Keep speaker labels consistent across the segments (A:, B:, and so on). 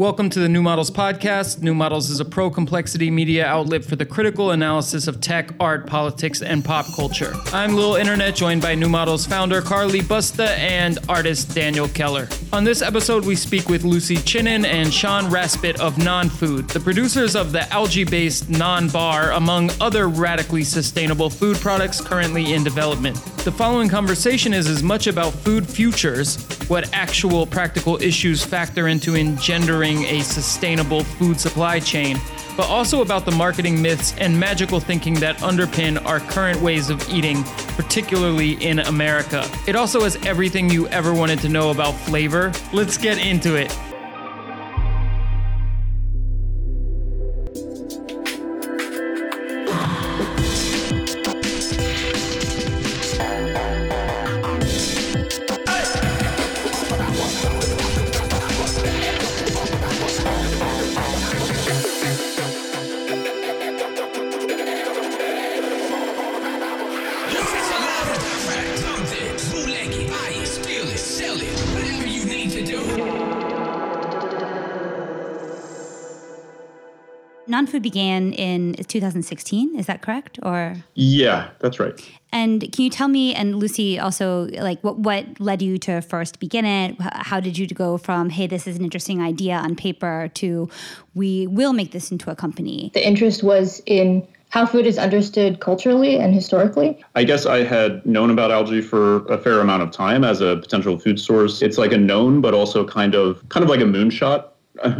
A: Welcome to the New Models podcast. New Models is a pro complexity media outlet for the critical analysis of tech, art, politics, and pop culture. I'm Lil Internet, joined by New Models founder Carly Busta and artist Daniel Keller. On this episode, we speak with Lucy Chinen and Sean Raspet of Non Food, the producers of the algae based Non Bar, among other radically sustainable food products currently in development. The following conversation is as much about food futures, what actual practical issues factor into engendering a sustainable food supply chain, but also about the marketing myths and magical thinking that underpin our current ways of eating, particularly in America. It also has everything you ever wanted to know about flavor. Let's get into it.
B: Non-food began in 2016. Is that correct? Or
C: yeah, that's right.
B: And can you tell me and Lucy also like what what led you to first begin it? How did you go from hey, this is an interesting idea on paper to we will make this into a company?
D: The interest was in how food is understood culturally and historically?
C: I guess I had known about algae for a fair amount of time as a potential food source. It's like a known but also kind of kind of like a moonshot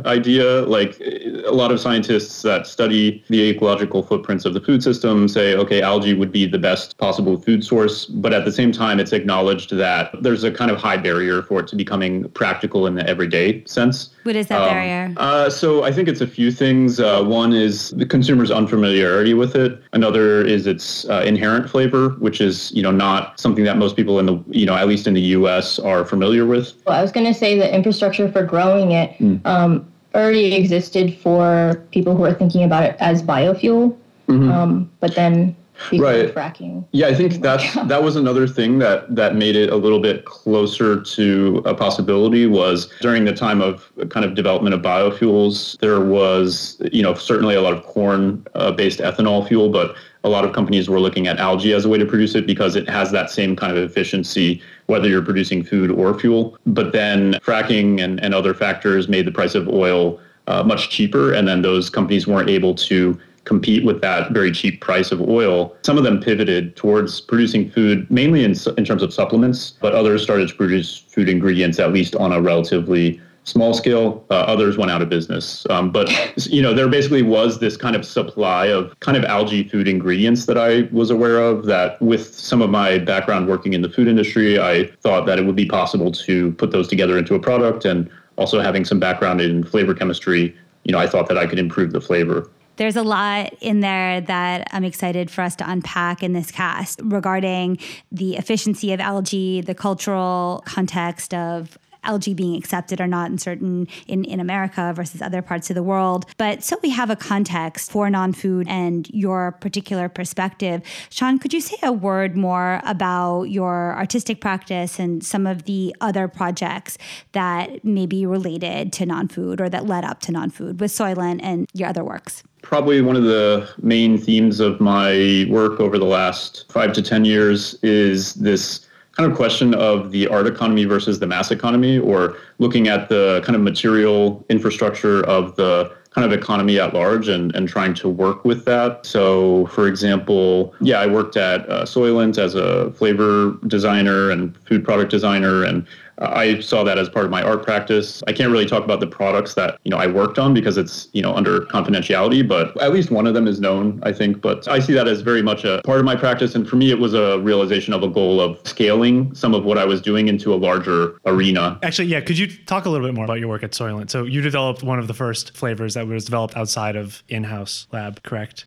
C: idea. Like a lot of scientists that study the ecological footprints of the food system say, okay, algae would be the best possible food source. But at the same time, it's acknowledged that there's a kind of high barrier for it to becoming practical in the everyday sense.
B: What is that um, barrier?
C: Uh, so I think it's a few things. Uh, one is the consumer's unfamiliarity with it. Another is its uh, inherent flavor, which is you know not something that most people in the you know at least in the U.S. are familiar with.
D: Well, I was going to say the infrastructure for growing it mm. um, already existed for people who are thinking about it as biofuel, mm-hmm. um, but then right. fracking.
C: Yeah, I think that's that was another thing that that made it a little bit closer to a possibility was during the time of kind of development of biofuels, there was you know certainly a lot of corn uh, based ethanol fuel, but a lot of companies were looking at algae as a way to produce it because it has that same kind of efficiency whether you're producing food or fuel. But then fracking and, and other factors made the price of oil uh, much cheaper, and then those companies weren't able to compete with that very cheap price of oil. Some of them pivoted towards producing food mainly in, in terms of supplements, but others started to produce food ingredients at least on a relatively small scale. Uh, others went out of business. Um, but you know, there basically was this kind of supply of kind of algae food ingredients that I was aware of. That with some of my background working in the food industry, I thought that it would be possible to put those together into a product. And also having some background in flavor chemistry, you know, I thought that I could improve the flavor
B: there's a lot in there that I'm excited for us to unpack in this cast regarding the efficiency of algae, the cultural context of algae being accepted or not in certain in, in America versus other parts of the world. But so we have a context for non-food and your particular perspective. Sean, could you say a word more about your artistic practice and some of the other projects that may be related to non-food or that led up to non-food with Soylent and your other works?
C: Probably one of the main themes of my work over the last five to 10 years is this kind of question of the art economy versus the mass economy, or looking at the kind of material infrastructure of the kind of economy at large and, and trying to work with that. So, for example, yeah, I worked at uh, Soylent as a flavor designer and food product designer, and I saw that as part of my art practice. I can't really talk about the products that you know I worked on because it's you know under confidentiality, but at least one of them is known, I think. But I see that as very much a part of my practice, and for me, it was a realization of a goal of scaling some of what I was doing into a larger arena.
E: Actually, yeah, could you talk a little bit more about your work at Soylent? So you developed one of the first flavors that was developed outside of in-house lab, correct?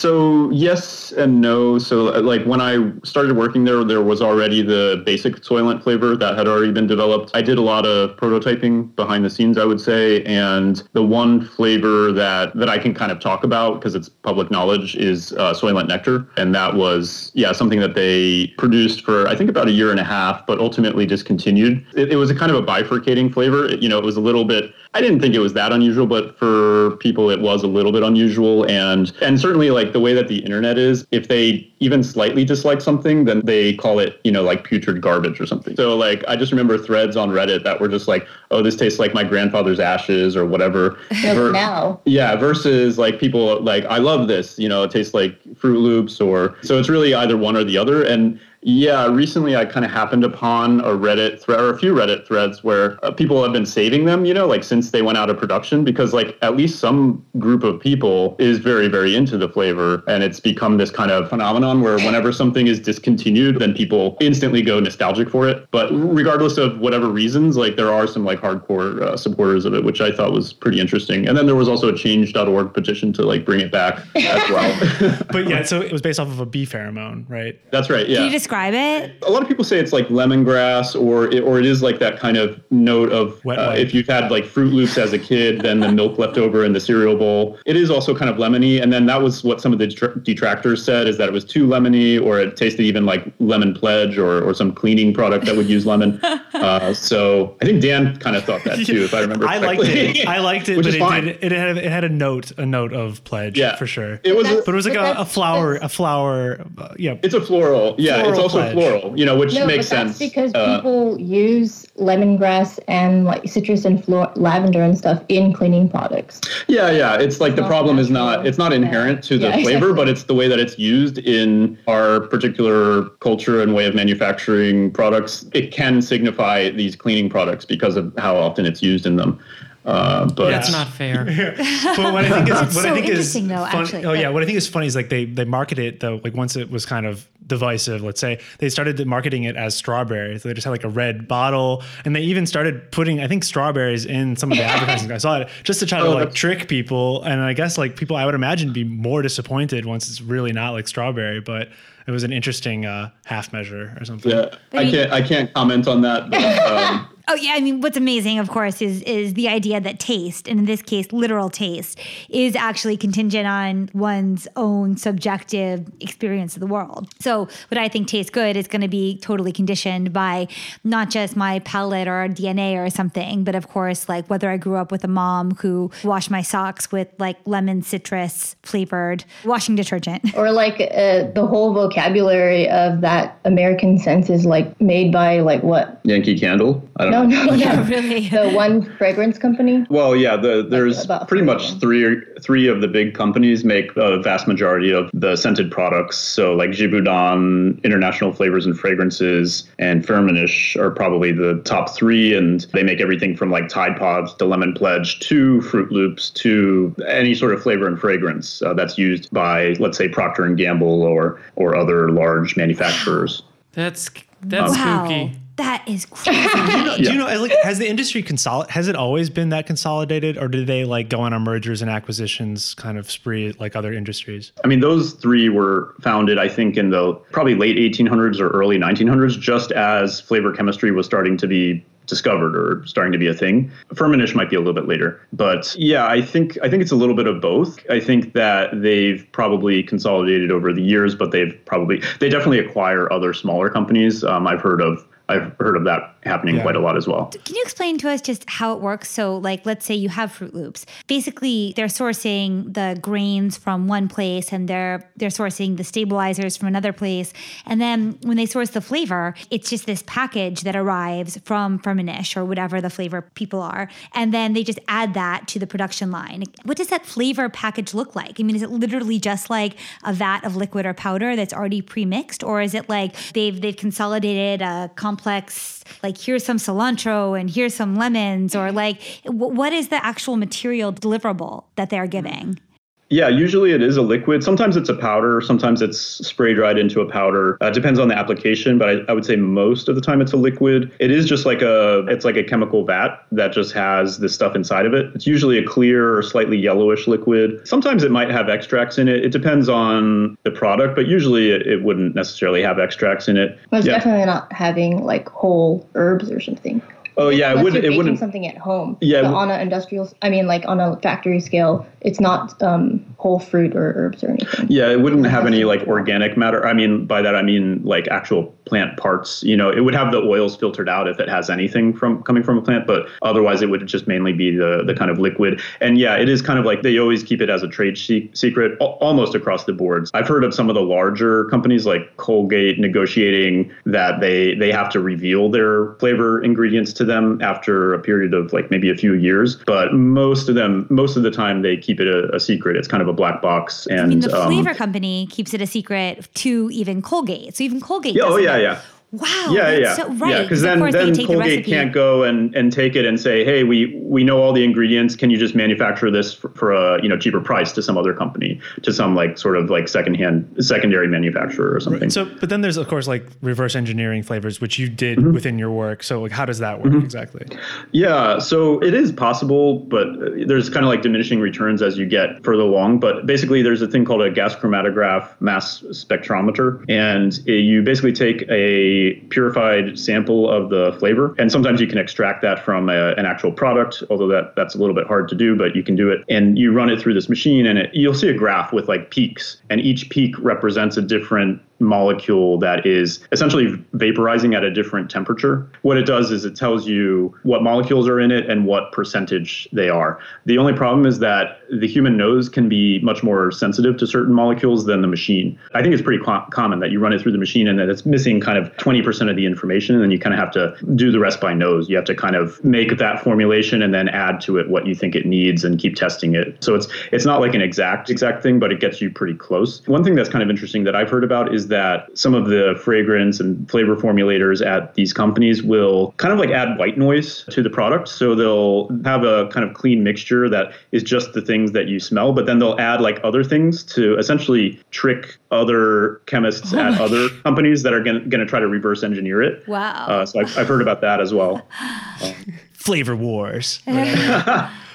C: So yes and no. So like when I started working there, there was already the basic Soylent flavor that had already been developed. I did a lot of prototyping behind the scenes, I would say, and the one flavor that that I can kind of talk about because it's public knowledge is uh, Soylent Nectar, and that was yeah something that they produced for I think about a year and a half, but ultimately discontinued. It, it was a kind of a bifurcating flavor. It, you know, it was a little bit. I didn't think it was that unusual, but for people, it was a little bit unusual, and and certainly like the way that the internet is, if they even slightly dislike something, then they call it, you know, like putrid garbage or something. So like I just remember threads on Reddit that were just like, oh, this tastes like my grandfather's ashes or whatever.
D: Ver- now.
C: Yeah, versus like people like, I love this, you know, it tastes like Froot Loops or so it's really either one or the other. And yeah, recently I kind of happened upon a Reddit thread or a few Reddit threads where uh, people have been saving them, you know, like since they went out of production because like at least some group of people is very very into the flavor and it's become this kind of phenomenon where whenever something is discontinued then people instantly go nostalgic for it. But regardless of whatever reasons, like there are some like hardcore uh, supporters of it, which I thought was pretty interesting. And then there was also a change.org petition to like bring it back as well.
E: but yeah, so it was based off of a bee pheromone, right?
C: That's right. Yeah.
B: Can you describe it?
C: A lot of people say it's like lemongrass, or it, or it is like that kind of note of uh, if you've had like Froot Loops as a kid, then the milk left over in the cereal bowl. It is also kind of lemony, and then that was what some of the detractors said is that it was too lemony, or it tasted even like lemon pledge, or or some cleaning product that would use lemon. Uh, so I think Dan kind of thought that too, if I remember.
E: I liked it. I liked it,
C: Which
E: but
C: is
E: it
C: fine.
E: did. It had it had a note, a note of pledge,
C: Yeah.
E: for sure.
C: It was.
D: That's-
E: but it was like a, a flower, a flower. Uh, yeah,
C: It's a floral. Yeah,
E: Floral
C: it's also
E: pledge.
C: floral. You know, which
D: No,
C: makes
D: but that's
C: sense.
D: because
C: Uh,
D: people use lemongrass and like citrus and flor- lavender and stuff in cleaning products.
C: Yeah, yeah. It's like the
D: not
C: problem is not it's not inherent to the
D: Yeah,
C: flavor,
D: exactly.
C: but it's the way that it's used in our particular culture and way of manufacturing products. It can signify these cleaning products because of how often it's used in them. Uh, but
A: That's not fair.
E: but what I think is
B: That's
E: what
B: so
E: I think is
B: interesting, though,
E: funny,
B: actually.
E: oh yeah, what I think is funny is like they they market it though like once it was kind of divisive. Let's say they started marketing it as strawberries. so they just had like a red bottle, and they even started putting I think strawberries in some of the advertising. I saw it just to try to
C: Oh,
E: like trick people, and I guess like people I would imagine be more disappointed once it's really not like strawberry, but. It was an interesting uh, half measure or something.
C: yeah, I can't I can't comment on that. But, um,
B: Oh yeah, I mean, what's amazing, of course, is is the idea that taste, and in this case, literal taste, is actually contingent on one's own subjective experience of the world. So, what I think tastes good is going to be totally conditioned by not just my palate or DNA or something, but of course, like whether I grew up with a mom who washed my socks with like lemon citrus flavored washing detergent.
D: Or like uh, the whole vocabulary of that American sense is like made by like what?
C: Yankee Candle. I don't
D: No,
C: know.
D: no, no.
B: Yeah, really.
D: The one fragrance company.
C: Well, yeah, the, there's
D: about
C: pretty much three three of the big companies make a vast majority of the scented products. So like Givaudan, International Flavors and Fragrances, and Firmenich are probably the top three, and they make everything from like Tide Pods to Lemon Pledge to Froot Loops to any sort of flavor and fragrance uh, that's used by, let's say, Procter and Gamble or or other large manufacturers.
A: That's that's um,
B: wow,
A: spooky.
B: that is crazy.
E: Do you know, like, has the industry consolid? Has it always been that consolidated, or did they like go on a mergers and acquisitions kind of spree like other industries?
C: I mean, those three were founded, I think, in the probably late 1800s or early 1900s, just as flavor chemistry was starting to be discovered or starting to be a thing. Firmenich might be a little bit later, but yeah, I think I think it's a little bit of both. I think that they've probably consolidated over the years, but they've probably they definitely acquire other smaller companies. Um, I've heard of I've heard of that happening
E: Yeah.
C: quite a lot as well.
B: Can you explain to us just how it works? So, like, let's say you have Froot Loops. Basically, they're sourcing the grains from one place, and they're they're sourcing the stabilizers from another place. And then when they source the flavor, it's just this package that arrives from Firmenich or whatever the flavor people are, and then they just add that to the production line. What does that flavor package look like? I mean, is it literally just like a vat of liquid or powder that's already pre-mixed, or is it like they've they've consolidated a complex like here's some cilantro and here's some lemons or mm-hmm. like wh- what is the actual material deliverable that they're giving
C: Yeah, usually it is a liquid. Sometimes it's a powder. Sometimes it's spray dried into a powder. Uh, depends on the application, but I, I, would say most of the time it's a liquid. It is just like a it's like a chemical vat that just has this stuff inside of it. It's usually a clear or slightly yellowish liquid. Sometimes it might have extracts in it. It depends on the product, but usually it, it wouldn't necessarily have extracts in it.
D: But it's yeah. definitely not having like whole herbs or something.
C: Oh yeah,
D: Unless
C: it would.
D: You're
C: it wouldn't
D: something at home. Yeah, on an industrial. I mean, like on a factory scale, it's not um, whole fruit or herbs or anything.
C: Yeah, it wouldn't have any like organic matter. I mean, by that I mean like actual plant parts. You know, it would have the oils filtered out if it has anything from coming from a plant, but otherwise it would just mainly be the the kind of liquid. And yeah, it is kind of like they always keep it as a trade secret almost across the boards. I've heard of some of the larger companies like Colgate negotiating that they they have to reveal their flavor ingredients to them after a period of like maybe a few years. But most of them, most of the time, they keep it a, a secret. It's kind of a black box. And I
B: mean, the um, flavor company keeps it a secret to even Colgate. So even Colgate.
C: Yeah, oh yeah, yeah.
B: Wow.
C: Yeah, yeah,
B: so, right.
C: Yeah, because then, then Colgate the can't go and, and take it and say, hey, we we know all the ingredients. Can you just manufacture this for, for, a you know cheaper price to some other company, to some like sort of like secondhand secondary manufacturer or something? Right.
E: So, but then there's of course like reverse engineering flavors, which you did mm-hmm. within your work. So, like, how does that work mm-hmm. exactly?
C: Yeah, so it is possible, but there's kind of like diminishing returns as you get further along. But basically, there's a thing called a gas chromatograph mass spectrometer, and you basically take a purified sample of the flavor. And sometimes you can extract that from a, an actual product, although that, that's a little bit hard to do, but you can do it. And you run it through this machine, and it, you'll see a graph with like peaks, and each peak represents a different molecule that is essentially vaporizing at a different temperature. What it does is it tells you what molecules are in it and what percentage they are. The only problem is that the human nose can be much more sensitive to certain molecules than the machine. I think it's pretty co- common that you run it through the machine and that it's missing kind of 20% of the information and then you kind of have to do the rest by nose. You have to kind of make that formulation and then add to it what you think it needs and keep testing it. So it's it's not like an exact exact thing, but it gets you pretty close. One thing that's kind of interesting that I've heard about is that some of the fragrance and flavor formulators at these companies will kind of like add white noise to the product. So they'll have a kind of clean mixture that is just the things that you smell, but then they'll add like other things to essentially trick other chemists oh at other companies that are going to try to reverse engineer it.
B: Wow.
C: Uh, so I've, I've, heard about that as well.
E: Um, Flavor wars.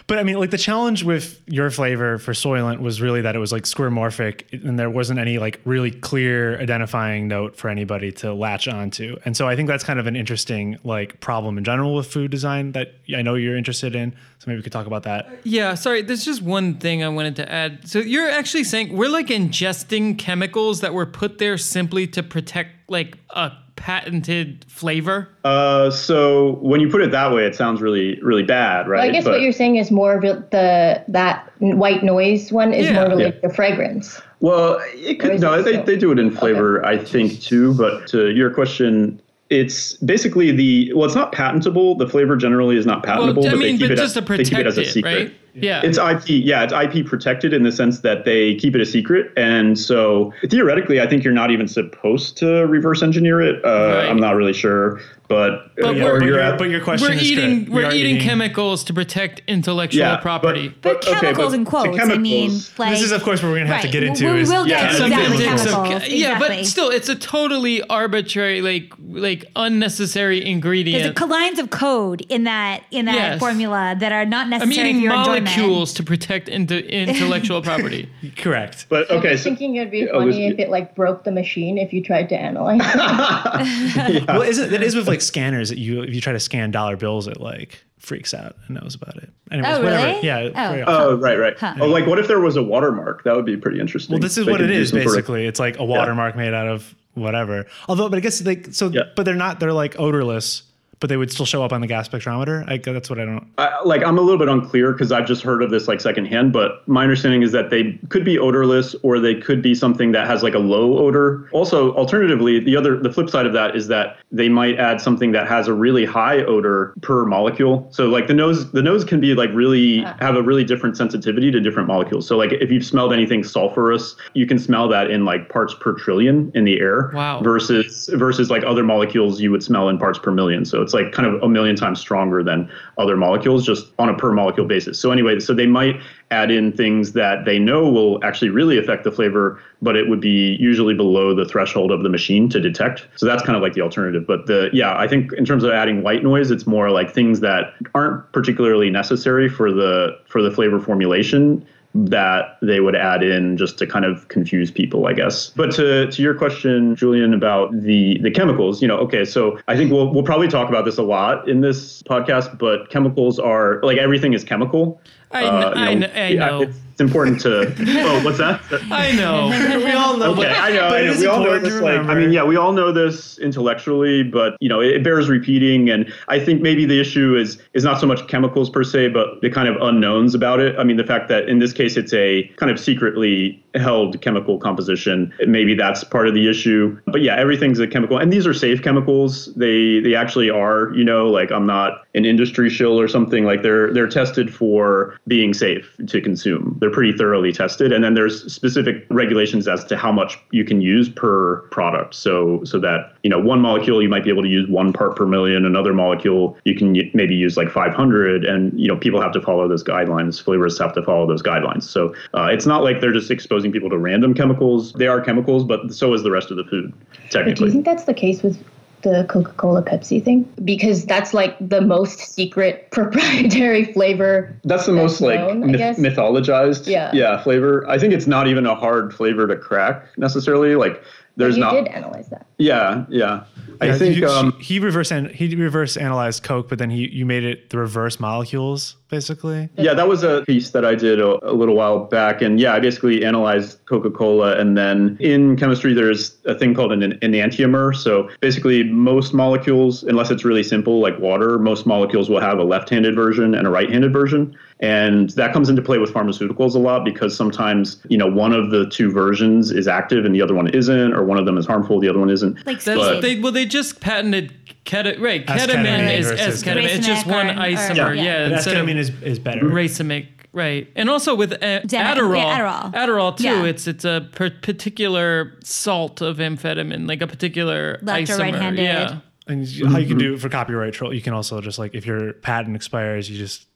E: But I mean, like the challenge with your flavor for Soylent was really that it was like skeuomorphic and there wasn't any like really clear identifying note for anybody to latch onto. And so I think that's kind of an interesting like problem in general with food design that I know you're interested in. So maybe we could talk about that.
A: Yeah, sorry, there's just one thing I wanted to add. So you're actually saying we're like ingesting chemicals that were put there simply to protect like a patented flavor?
C: Uh, so when you put it that way, it sounds really, really bad, right?
D: Well, I guess but, what you're saying is more of the that white noise one is yeah. more of like yeah. the fragrance.
C: Well, it could no, they, they do it in flavor, okay. I think too. But to your question, it's basically the well, it's not patentable. The flavor generally is not patentable, well, I mean, but they keep, but it, as, they keep it as a secret.
A: Right? Yeah.
C: It's IP. Yeah, it's IP protected in the sense that they keep it a secret. And so theoretically, I think you're not even supposed to reverse engineer it. Uh, right. I'm not really sure. But,
E: but, uh, but, your, but your question
A: we're
E: is
A: eating we're eating, eating, chemicals to protect intellectual yeah, property.
B: But, but chemicals okay, in quotes. Chemicals, I mean, like,
E: this is of course what we're gonna have right. to get into.
B: We, will get yeah, exactly chemicals.
A: Of,
B: exactly.
A: Yeah, but still, it's a totally arbitrary, like like unnecessary ingredient.
B: There's lines of code in that in that yes. formula that are not necessary
A: I'm eating
B: for your
A: molecules
B: enjoyment.
A: to protect into intellectual property.
E: Correct.
C: But okay,
D: so thinking it'd be funny if it like broke the machine if you tried to analyze.
E: it. Well, is it, it is with like scanners that you if you try to scan dollar bills, it like freaks out and knows about it.
B: Anyways, oh, whatever.
E: Really? Yeah.
C: Oh. oh, right, right. Huh. Oh, like what if there was a watermark? That would be pretty interesting.
E: Well, this is what it is basically. It's like a watermark yeah. made out of whatever. Although, but I guess like so, yeah. but they're not. They're like odorless but they would still show up on the gas spectrometer. I, that's what I don't.
C: I, like I'm a little bit unclear because I've just heard of this like secondhand, but my understanding is that they could be odorless or they could be something that has like a low odor. Also, alternatively, the other the flip side of that is that they might add something that has a really high odor per molecule. So like the nose the nose can be like really have a really different sensitivity to different molecules. So like if you've smelled anything sulfurous, you can smell that in like parts per trillion in the air.
A: Wow.
C: Versus versus like other molecules you would smell in parts per million. So it's like kind of a million times stronger than other molecules just on a per molecule basis. So anyway, so they might add in things that they know will actually really affect the flavor, but it would be usually below the threshold of the machine to detect. So that's kind of like the alternative. But the yeah, I think in terms of adding white noise, it's more like things that aren't particularly necessary for the for the flavor formulation that they would add in just to kind of confuse people, I guess. But to, to your question, Julian, about the the chemicals, you know, okay, so I think we'll we'll probably talk about this a lot in this podcast, but chemicals are like everything is chemical.
A: I, uh, I, know, I know.
C: It's, important to. oh, what's that?
A: I know. we all know.
C: Okay, I know. I know. We all know this. Like, I mean, yeah, we all know this intellectually, but you know, it, it, bears repeating. And I think maybe the issue is is not so much chemicals per se, but the kind of unknowns about it. I mean, the fact that in this case it's a kind of secretly held chemical composition. Maybe that's part of the issue. But yeah, everything's a chemical, and these are safe chemicals. They they actually are. You know, like I'm not an industry shill or something. Like they're they're tested for being safe to consume. They're pretty thoroughly tested, and then there's specific regulations as to how much you can use per product. So so that you know one molecule you might be able to use one part per million. Another molecule you can maybe use like 500, and you know people have to follow those guidelines. Flavorists have to follow those guidelines. So uh, it's not like they're just exposing people to random chemicals. They are chemicals, but so is the rest of the food, technically.
D: do you think that's the case with the Coca Cola Pepsi thing? Because that's like the most secret proprietary flavor.
C: That's the most like myth- mythologized
D: yeah.
C: yeah, flavor. I think it's not even a hard flavor to crack necessarily. Like there's
D: you
C: not.
D: did analyze that.
C: Yeah, yeah. I think
E: you,
C: um,
E: he reverse he reverse analyzed Coke, but then he you made it the reverse molecules basically.
C: Yeah, that was a piece that I did a, a little while back, and yeah, I basically analyzed Coca Cola, and then in chemistry there's a thing called an enantiomer. So basically, most molecules, unless it's really simple like water, most molecules will have a left-handed version and a right-handed version. And that comes into play with pharmaceuticals a lot because sometimes, you know, one of the two versions is active and the other one isn't, or one of them is harmful, the other one isn't.
A: Like but, they, well, they just patented Keta, right, ketamine is as ketamine. It's just one isomer. Or, yeah,
E: yeah ketamine is, is better.
A: Racemic, right. And also with uh, Adderall,
B: yeah, Adderall,
A: Adderall too. Yeah. It's it's a per- particular salt of amphetamine, like a particular
B: Left
A: isomer.
B: Or right-handed.
A: Yeah.
E: And how you can do it for copyright troll, you can also just like if your patent expires, you just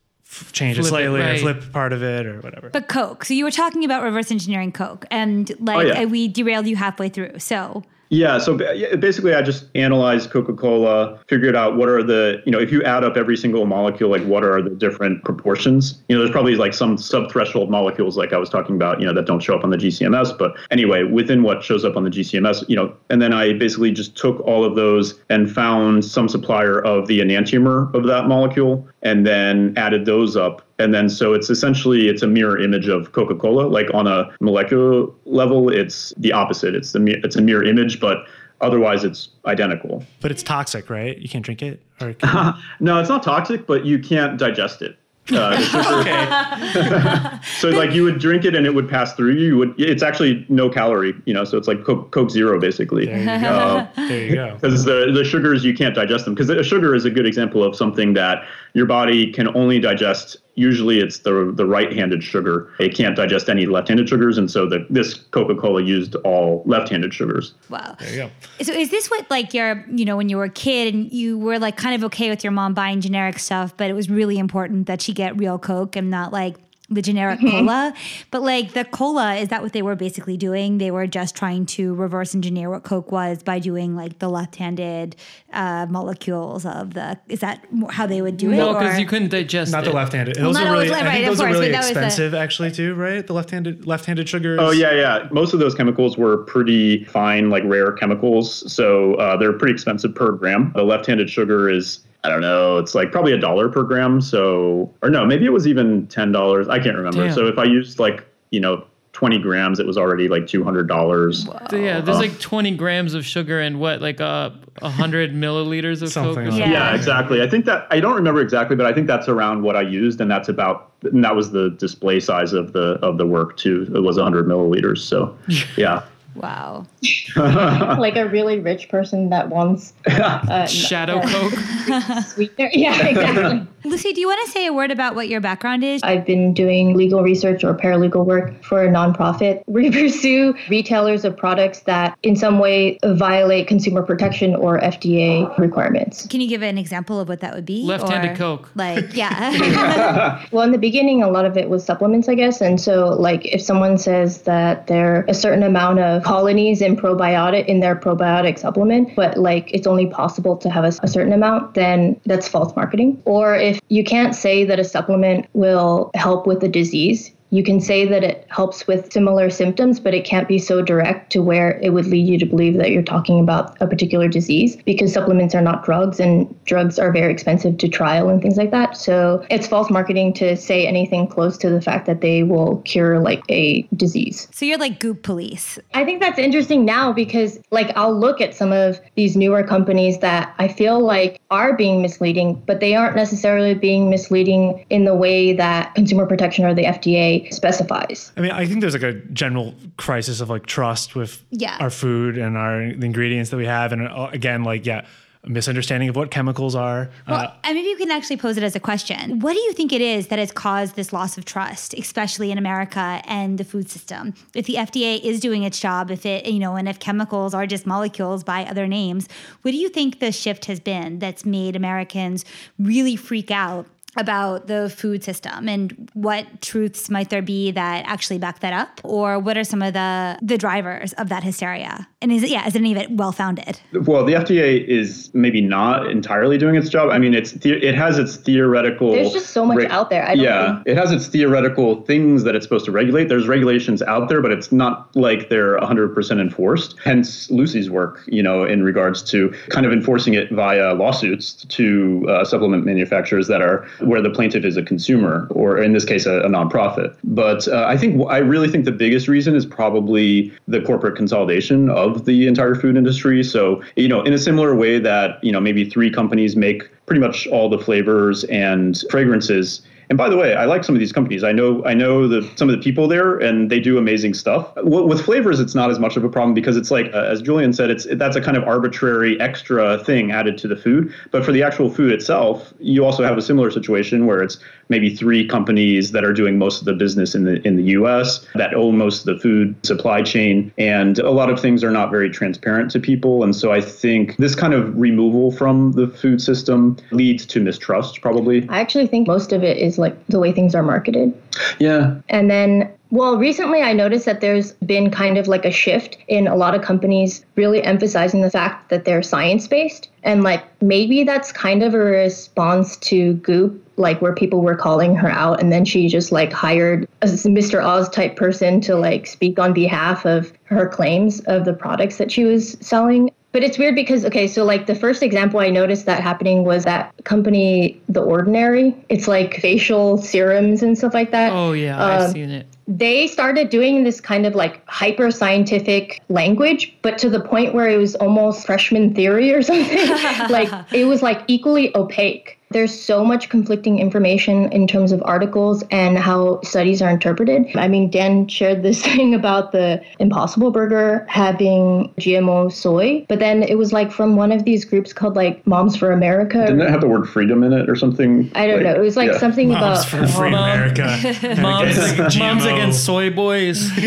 E: change flip it slightly it, right. or flip part of it or whatever.
B: But Coke. So you were talking about reverse engineering Coke, and like oh, yeah. Uh, we derailed you halfway through. So
C: yeah, so basically, I just analyzed Coca Cola, figured out what are the, you know, if you add up every single molecule, like what are the different proportions? You know, there's probably like some sub threshold molecules, like I was talking about, you know, that don't show up on the GCMS. But anyway, within what shows up on the GCMS, you know, and then I basically just took all of those and found some supplier of the enantiomer of that molecule and then added those up. And then so it's essentially it's a mirror image of coca-cola. Like on a molecular level it's the opposite. It's the it's a mirror image but otherwise it's identical.
E: But it's toxic right? You can't drink it? Or
C: no it's not toxic but you can't digest it uh, okay. so like you would drink it and it would pass through you. you. Would it's actually no calorie, you know. So it's like Coke, Coke Zero basically.
E: There you go. Uh, there you go.
C: Because the the sugars you can't digest them because a sugar is a good example of something that your body can only digest usually it's the the right-handed sugar. It can't digest any left-handed sugars, and so the, this Coca-Cola used all left-handed sugars.
B: Wow.
E: There you go.
B: So is this what like your you know when you were a kid and you were like kind of okay with your mom buying generic stuff, but it was really important that she get real Coke and not like the generic mm-hmm. cola. But like the cola, is that what they were basically doing? They were just trying to reverse engineer what Coke was by doing like the left-handed uh, molecules of the. Is that how they would do
A: it?
B: No,
A: because you couldn't digest
E: not
A: it.
E: the left-handed. Well, those are really, I think those course, are really expensive actually too, right? The left-handed left-handed sugars.
C: Oh yeah, yeah. Most of those chemicals were pretty fine, like rare chemicals, so uh, they're pretty expensive per gram. The left-handed sugar is I don't know, it's like probably a dollar per gram. So, or no, maybe it was even $10. I can't remember. Damn. So if I used like, you know, 20 grams, it was already like $200.
A: Wow. So yeah, there's uh, like 20 grams of sugar and what, like a uh, 100 milliliters of Something Coke?
C: Like yeah. yeah, exactly. I think that, I don't remember exactly, but I think that's around what I used. And that's about, and that was the display size of the, of the work too. It was 100 milliliters. So yeah.
B: Wow.
D: like a really rich person that wants
A: uh, shadow uh, coke
D: sweetener. Yeah, exactly.
B: Lucy, do you want to say a word about what your background is?
D: I've been doing legal research or paralegal work for a nonprofit. We pursue retailers of products that in some way violate consumer protection or FDA requirements.
B: Can you give an example of what that would be?
A: Left-handed Coke.
B: Like, yeah.
D: Well, in the beginning, a lot of it was supplements, I guess. And so, like, if someone says that they're a certain amount of colonies in probiotic in their probiotic supplement, but like it's only possible to have a, a certain amount, then that's false marketing. Or if you can't say that a supplement will help with a disease, you can say that it helps with similar symptoms, but it can't be so direct to where it would lead you to believe that you're talking about a particular disease because supplements are not drugs and drugs are very expensive to trial and things like that. So it's false marketing to say anything close to the fact that they will cure like a disease.
B: so you're like goop police.
D: I think that's interesting now because like I'll look at some of these newer companies that I feel like are being misleading, but they aren't necessarily being misleading in the way that consumer protection or the FDA specifies.
E: I mean, I think there's like a general crisis of like trust with
B: Yeah.
E: our food and our the ingredients that we have, and uh, again, like yeah, a misunderstanding of what chemicals are.
B: Well,
E: uh,
B: and maybe you can actually pose it as a question. What do you think it is that has caused this loss of trust, especially in America and the food system? If the FDA is doing its job, if it, you know, and if chemicals are just molecules by other names, what do you think the shift has been that's made Americans really freak out? About the food system and what truths might there be that actually back that up, or what are some of the the drivers of that hysteria? And is it yeah, is any of it well founded?
C: Well, the FDA is maybe not entirely doing its job. I mean, it's the, it has its theoretical.
D: There's just so much out there. I don't
C: yeah,
D: think-
C: it has its theoretical things that it's supposed to regulate. There's regulations out there, but it's not like they're 100% enforced. Hence, Lucy's work, you know, in regards to kind of enforcing it via lawsuits to uh, supplement manufacturers that are where the plaintiff is a consumer, or in this case, a, a nonprofit. But uh, I think I really think the biggest reason is probably the corporate consolidation of the entire food industry. So, you know, in a similar way that you know maybe three companies make pretty much all the flavors and fragrances. And by the way, I like some of these companies. I know I know the some of the people there, and they do amazing stuff. With flavors, it's not as much of a problem because it's like, uh, as Julian said, it's that's a kind of arbitrary extra thing added to the food. But for the actual food itself, you also have a similar situation where it's maybe three companies that are doing most of the business in the in the U.S. that own most of the food supply chain, and a lot of things are not very transparent to people. And so I think this kind of removal from the food system leads to mistrust, probably.
D: I actually think most of it is like the way things are marketed.
C: Yeah,
D: And then, well, recently I noticed that there's been kind of like a shift in a lot of companies really emphasizing the fact that they're science based. And like maybe that's kind of a response to Goop, like where people were calling her out. And then she just like hired a Mr. Oz type person to like speak on behalf of her claims of the products that she was selling. But it's weird because okay, so like the first example I noticed that happening was that company The Ordinary. It's like facial serums and stuff like that
A: Oh yeah, I've
D: Um,
A: seen it.
D: They started doing this kind of like hyper scientific language, but to the point where it was almost freshman theory or something. like it was like equally opaque. There's so much conflicting information in terms of articles and how studies are interpreted. I mean, Dan shared this thing about the Impossible Burger having GMO soy, but then it was like from one of these groups called like Moms for America.
C: didn't it have the word freedom in it or something?
D: I don't know. It was like
C: yeah.
D: something
E: Moms
D: about
E: for Free
A: Mom-
E: America.
A: Moms,
E: Against
A: moms against soy boys.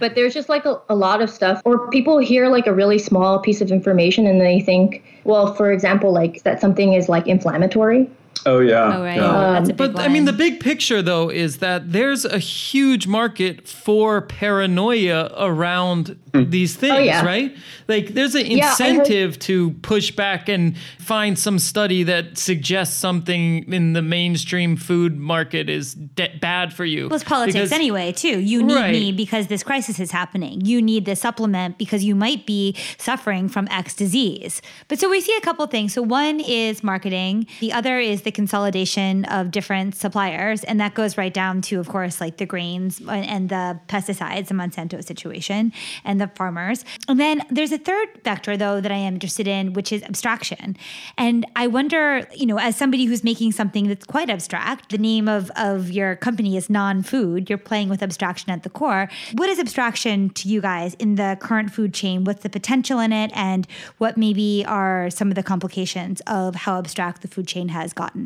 D: but there's just like a, a lot of stuff or people hear like a really small piece of information and they think well for example like that something is like inflammatory
C: Oh yeah.
B: Oh, right.
C: yeah.
B: That's a um, big
A: But I mean, the big picture though is that there's a huge market for paranoia around hmm. these oh, things,
D: Oh, yeah.
A: right? Like, there's an
D: Yeah, heard-
A: incentive to push back and find some study that suggests something in the mainstream food market is de- bad for you.
B: Well, it's politics
A: Because-
B: anyway, too. You need
A: Right.
B: me because this crisis is happening. You need this supplement because you might be suffering from X disease. But so we see a couple things. So one is marketing. The other is the the consolidation of different suppliers. And that goes right down to, of course, like the grains and the pesticides, the Monsanto situation, and the farmers. And then there's a third vector, though, that I am interested in, which is abstraction. And I wonder, you know, as somebody who's making something that's quite abstract, the name of, of your company is non food, you're playing with abstraction at the core. What is abstraction to you guys in the current food chain? What's the potential in it? And what maybe are some of the complications of how abstract the food chain has gotten?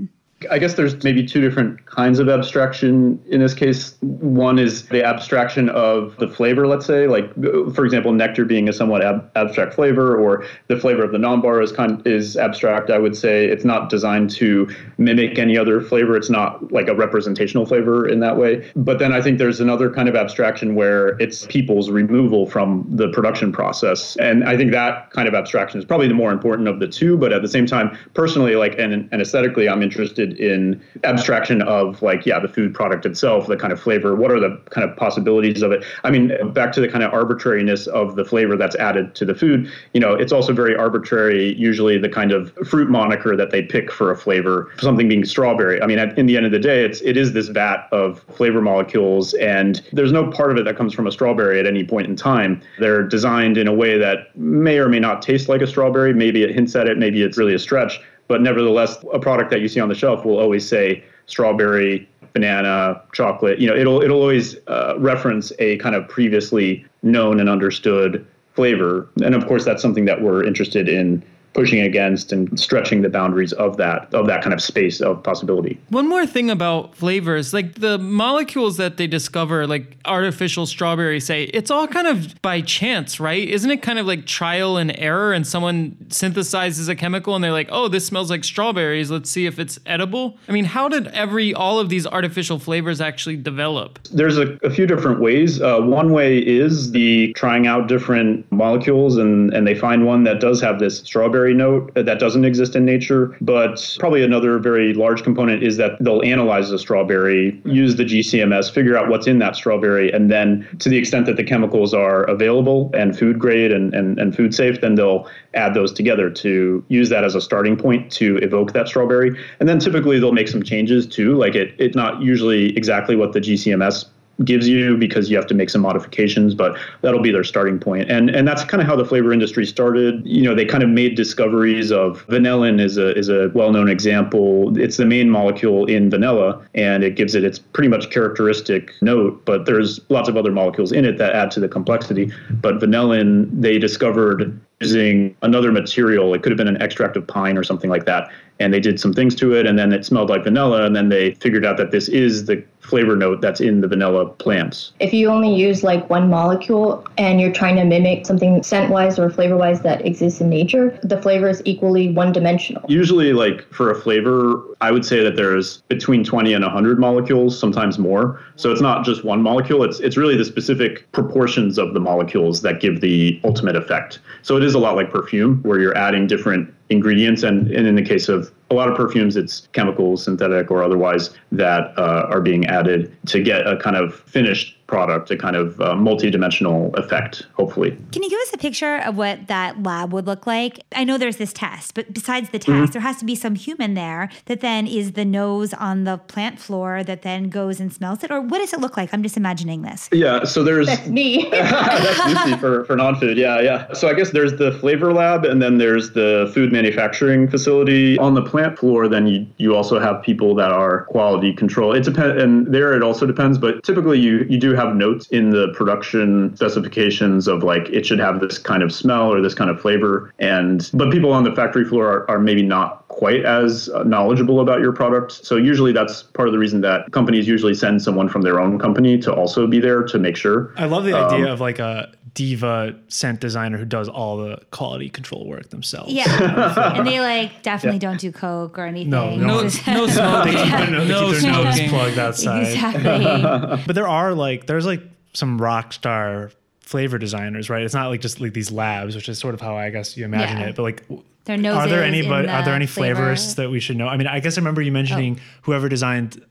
C: I guess there's maybe two different kinds of abstraction in this case. One is the abstraction of the flavor, let's say, like for example, nectar being a somewhat ab- abstract flavor, or the flavor of the non-bar is kind is abstract. I would say it's not designed to mimic any other flavor. It's not like a representational flavor in that way. But then I think there's another kind of abstraction where it's people's removal from the production process, and I think that kind of abstraction is probably the more important of the two. But at the same time, personally, like and, and aesthetically, I'm interested in abstraction of like yeah the food product itself the kind of flavor what are the kind of possibilities of it? I mean back to the kind of arbitrariness of the flavor that's added to the food you know it's also very arbitrary usually the kind of fruit moniker that they pick for a flavor something being strawberry. I mean in the end of the day it's it is this vat of flavor molecules and there's no part of it that comes from a strawberry at any point in time. They're designed in a way that may or may not taste like a strawberry. Maybe it hints at it maybe it's really a stretch but nevertheless, a product that you see on the shelf will always say strawberry, banana, chocolate. You know, it'll it'll always uh, reference a kind of previously known and understood flavor. And of course, that's something that we're interested in pushing against and stretching the boundaries of that of that kind of space of possibility.
A: One more thing about flavors, like the molecules that they discover, like artificial strawberry, say it's all kind of by chance, right? Isn't it kind of like trial and error? And someone synthesizes a chemical, and they're like, "Oh, this smells like strawberries. Let's see if it's edible." I mean, how did every all of these artificial flavors actually develop?
C: There's a, a few different ways. Uh, one way is the trying out different molecules, and and they find one that does have this strawberry note uh, that doesn't exist in nature. But probably another very large component is that they'll analyze the strawberry, use the GCMS, figure out what's in that strawberry, and then to the extent that the chemicals are available and food grade and, and, and food safe, then they'll add those together to use that as a starting point to evoke that strawberry. And then typically they'll make some changes too, like it, it not usually exactly what the GCMS gives you because you have to make some modifications, but that'll be their starting. And and that's kind of how the flavor industry started. You know, they kind of made discoveries of vanillin is a is a well-known example. It's the main molecule in vanilla and it gives it its pretty much characteristic note, but there's lots of other molecules in it that add to the complexity. But vanillin they discovered using another material. It could have been an extract of pine or something like that and they did some things to it and then it smelled like vanilla and then they figured out that this is the flavor note that's in the vanilla plants.
D: If you only use like one molecule and you're trying to mimic something scent wise or flavor wise that exists in nature, the flavor is equally one dimensional.
C: Usually, like for a flavor, I would say that there's between 20 and 100 molecules, sometimes more. So it's not just one molecule, it's, it's really the specific proportions of the molecules that give the ultimate effect. So it is a lot like perfume, where you're adding different ingredients. And, and in the case of a lot of perfumes, it's chemicals, synthetic or otherwise, that uh, are being added to get a kind of finished product, a kind of uh, multi-dimensional effect, hopefully.
B: Can you give us a picture of what that lab would look like? I know there's this test, but besides the test, mm-hmm. there has to be some human there that then is the nose on the plant floor that then goes and smells it. Or what does it look like? I'm just imagining this.
C: Yeah, so there's
D: that's me.
C: that's Lucy for, for non-food. Yeah, yeah. So I guess there's the flavor lab, and then there's the food manufacturing facility on the plant floor. Then you you also have people that are quality control. It depends, and there it also depends. But typically, you you do have notes in the production specifications of like it should have this kind of smell or this kind of flavor. And but people on the factory floor are, are maybe not quite as knowledgeable about your product. So usually that's part of the reason that companies usually send someone from their own company to also be there to make sure.
E: I love the um, idea of like a diva scent designer who does all the quality control work themselves.
B: Yeah, and they like definitely yeah. don't do coke or anything.
E: No, no,
A: no smoking. yeah.
E: no, no smoking. plugged outside.
B: Exactly.
E: but there are like there's like some rock star flavor designers, right? It's not like just like these labs, which is sort of how I guess you imagine yeah. it. But like,
B: are there
E: any
B: the
E: are there any flavorists that we should know? I mean, I guess I remember you mentioning oh. whoever designed what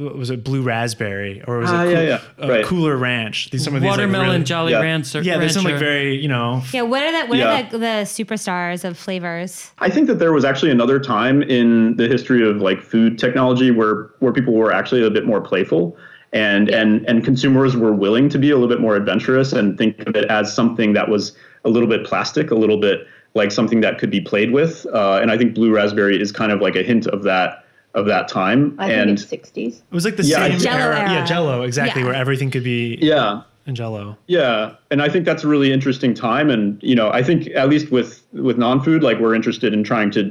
E: was it blue raspberry or was
C: Ah,
E: it
C: yeah, yeah.
E: uh,
C: Right.
E: cooler ranch? These some of these like,
A: Watermelon
E: really-
A: Jolly
C: Yeah.
A: Rancher.
E: Yeah, there's some like very you know.
B: Yeah, what are the what
C: Yeah.
B: are the, the superstars of flavors?
C: I think that there was actually another time in the history of like food technology where where people were actually a bit more playful and and and consumers were willing to be a little bit more adventurous and think of it as something that was a little bit plastic, a little bit like something that could be played with. Uh, and I think blue raspberry is kind of like a hint of that of that time.
D: I
C: and
D: think it's 60s.
E: It was like the
C: Yeah,
E: same
C: think-
B: Jell-O
E: era.
B: era.
E: Yeah, Jello exactly,
B: Yeah.
E: where everything could be
C: yeah,
E: in Jello.
C: Yeah, and I think that's a really interesting time, and you know, I think at least with with non-food, like we're interested in trying to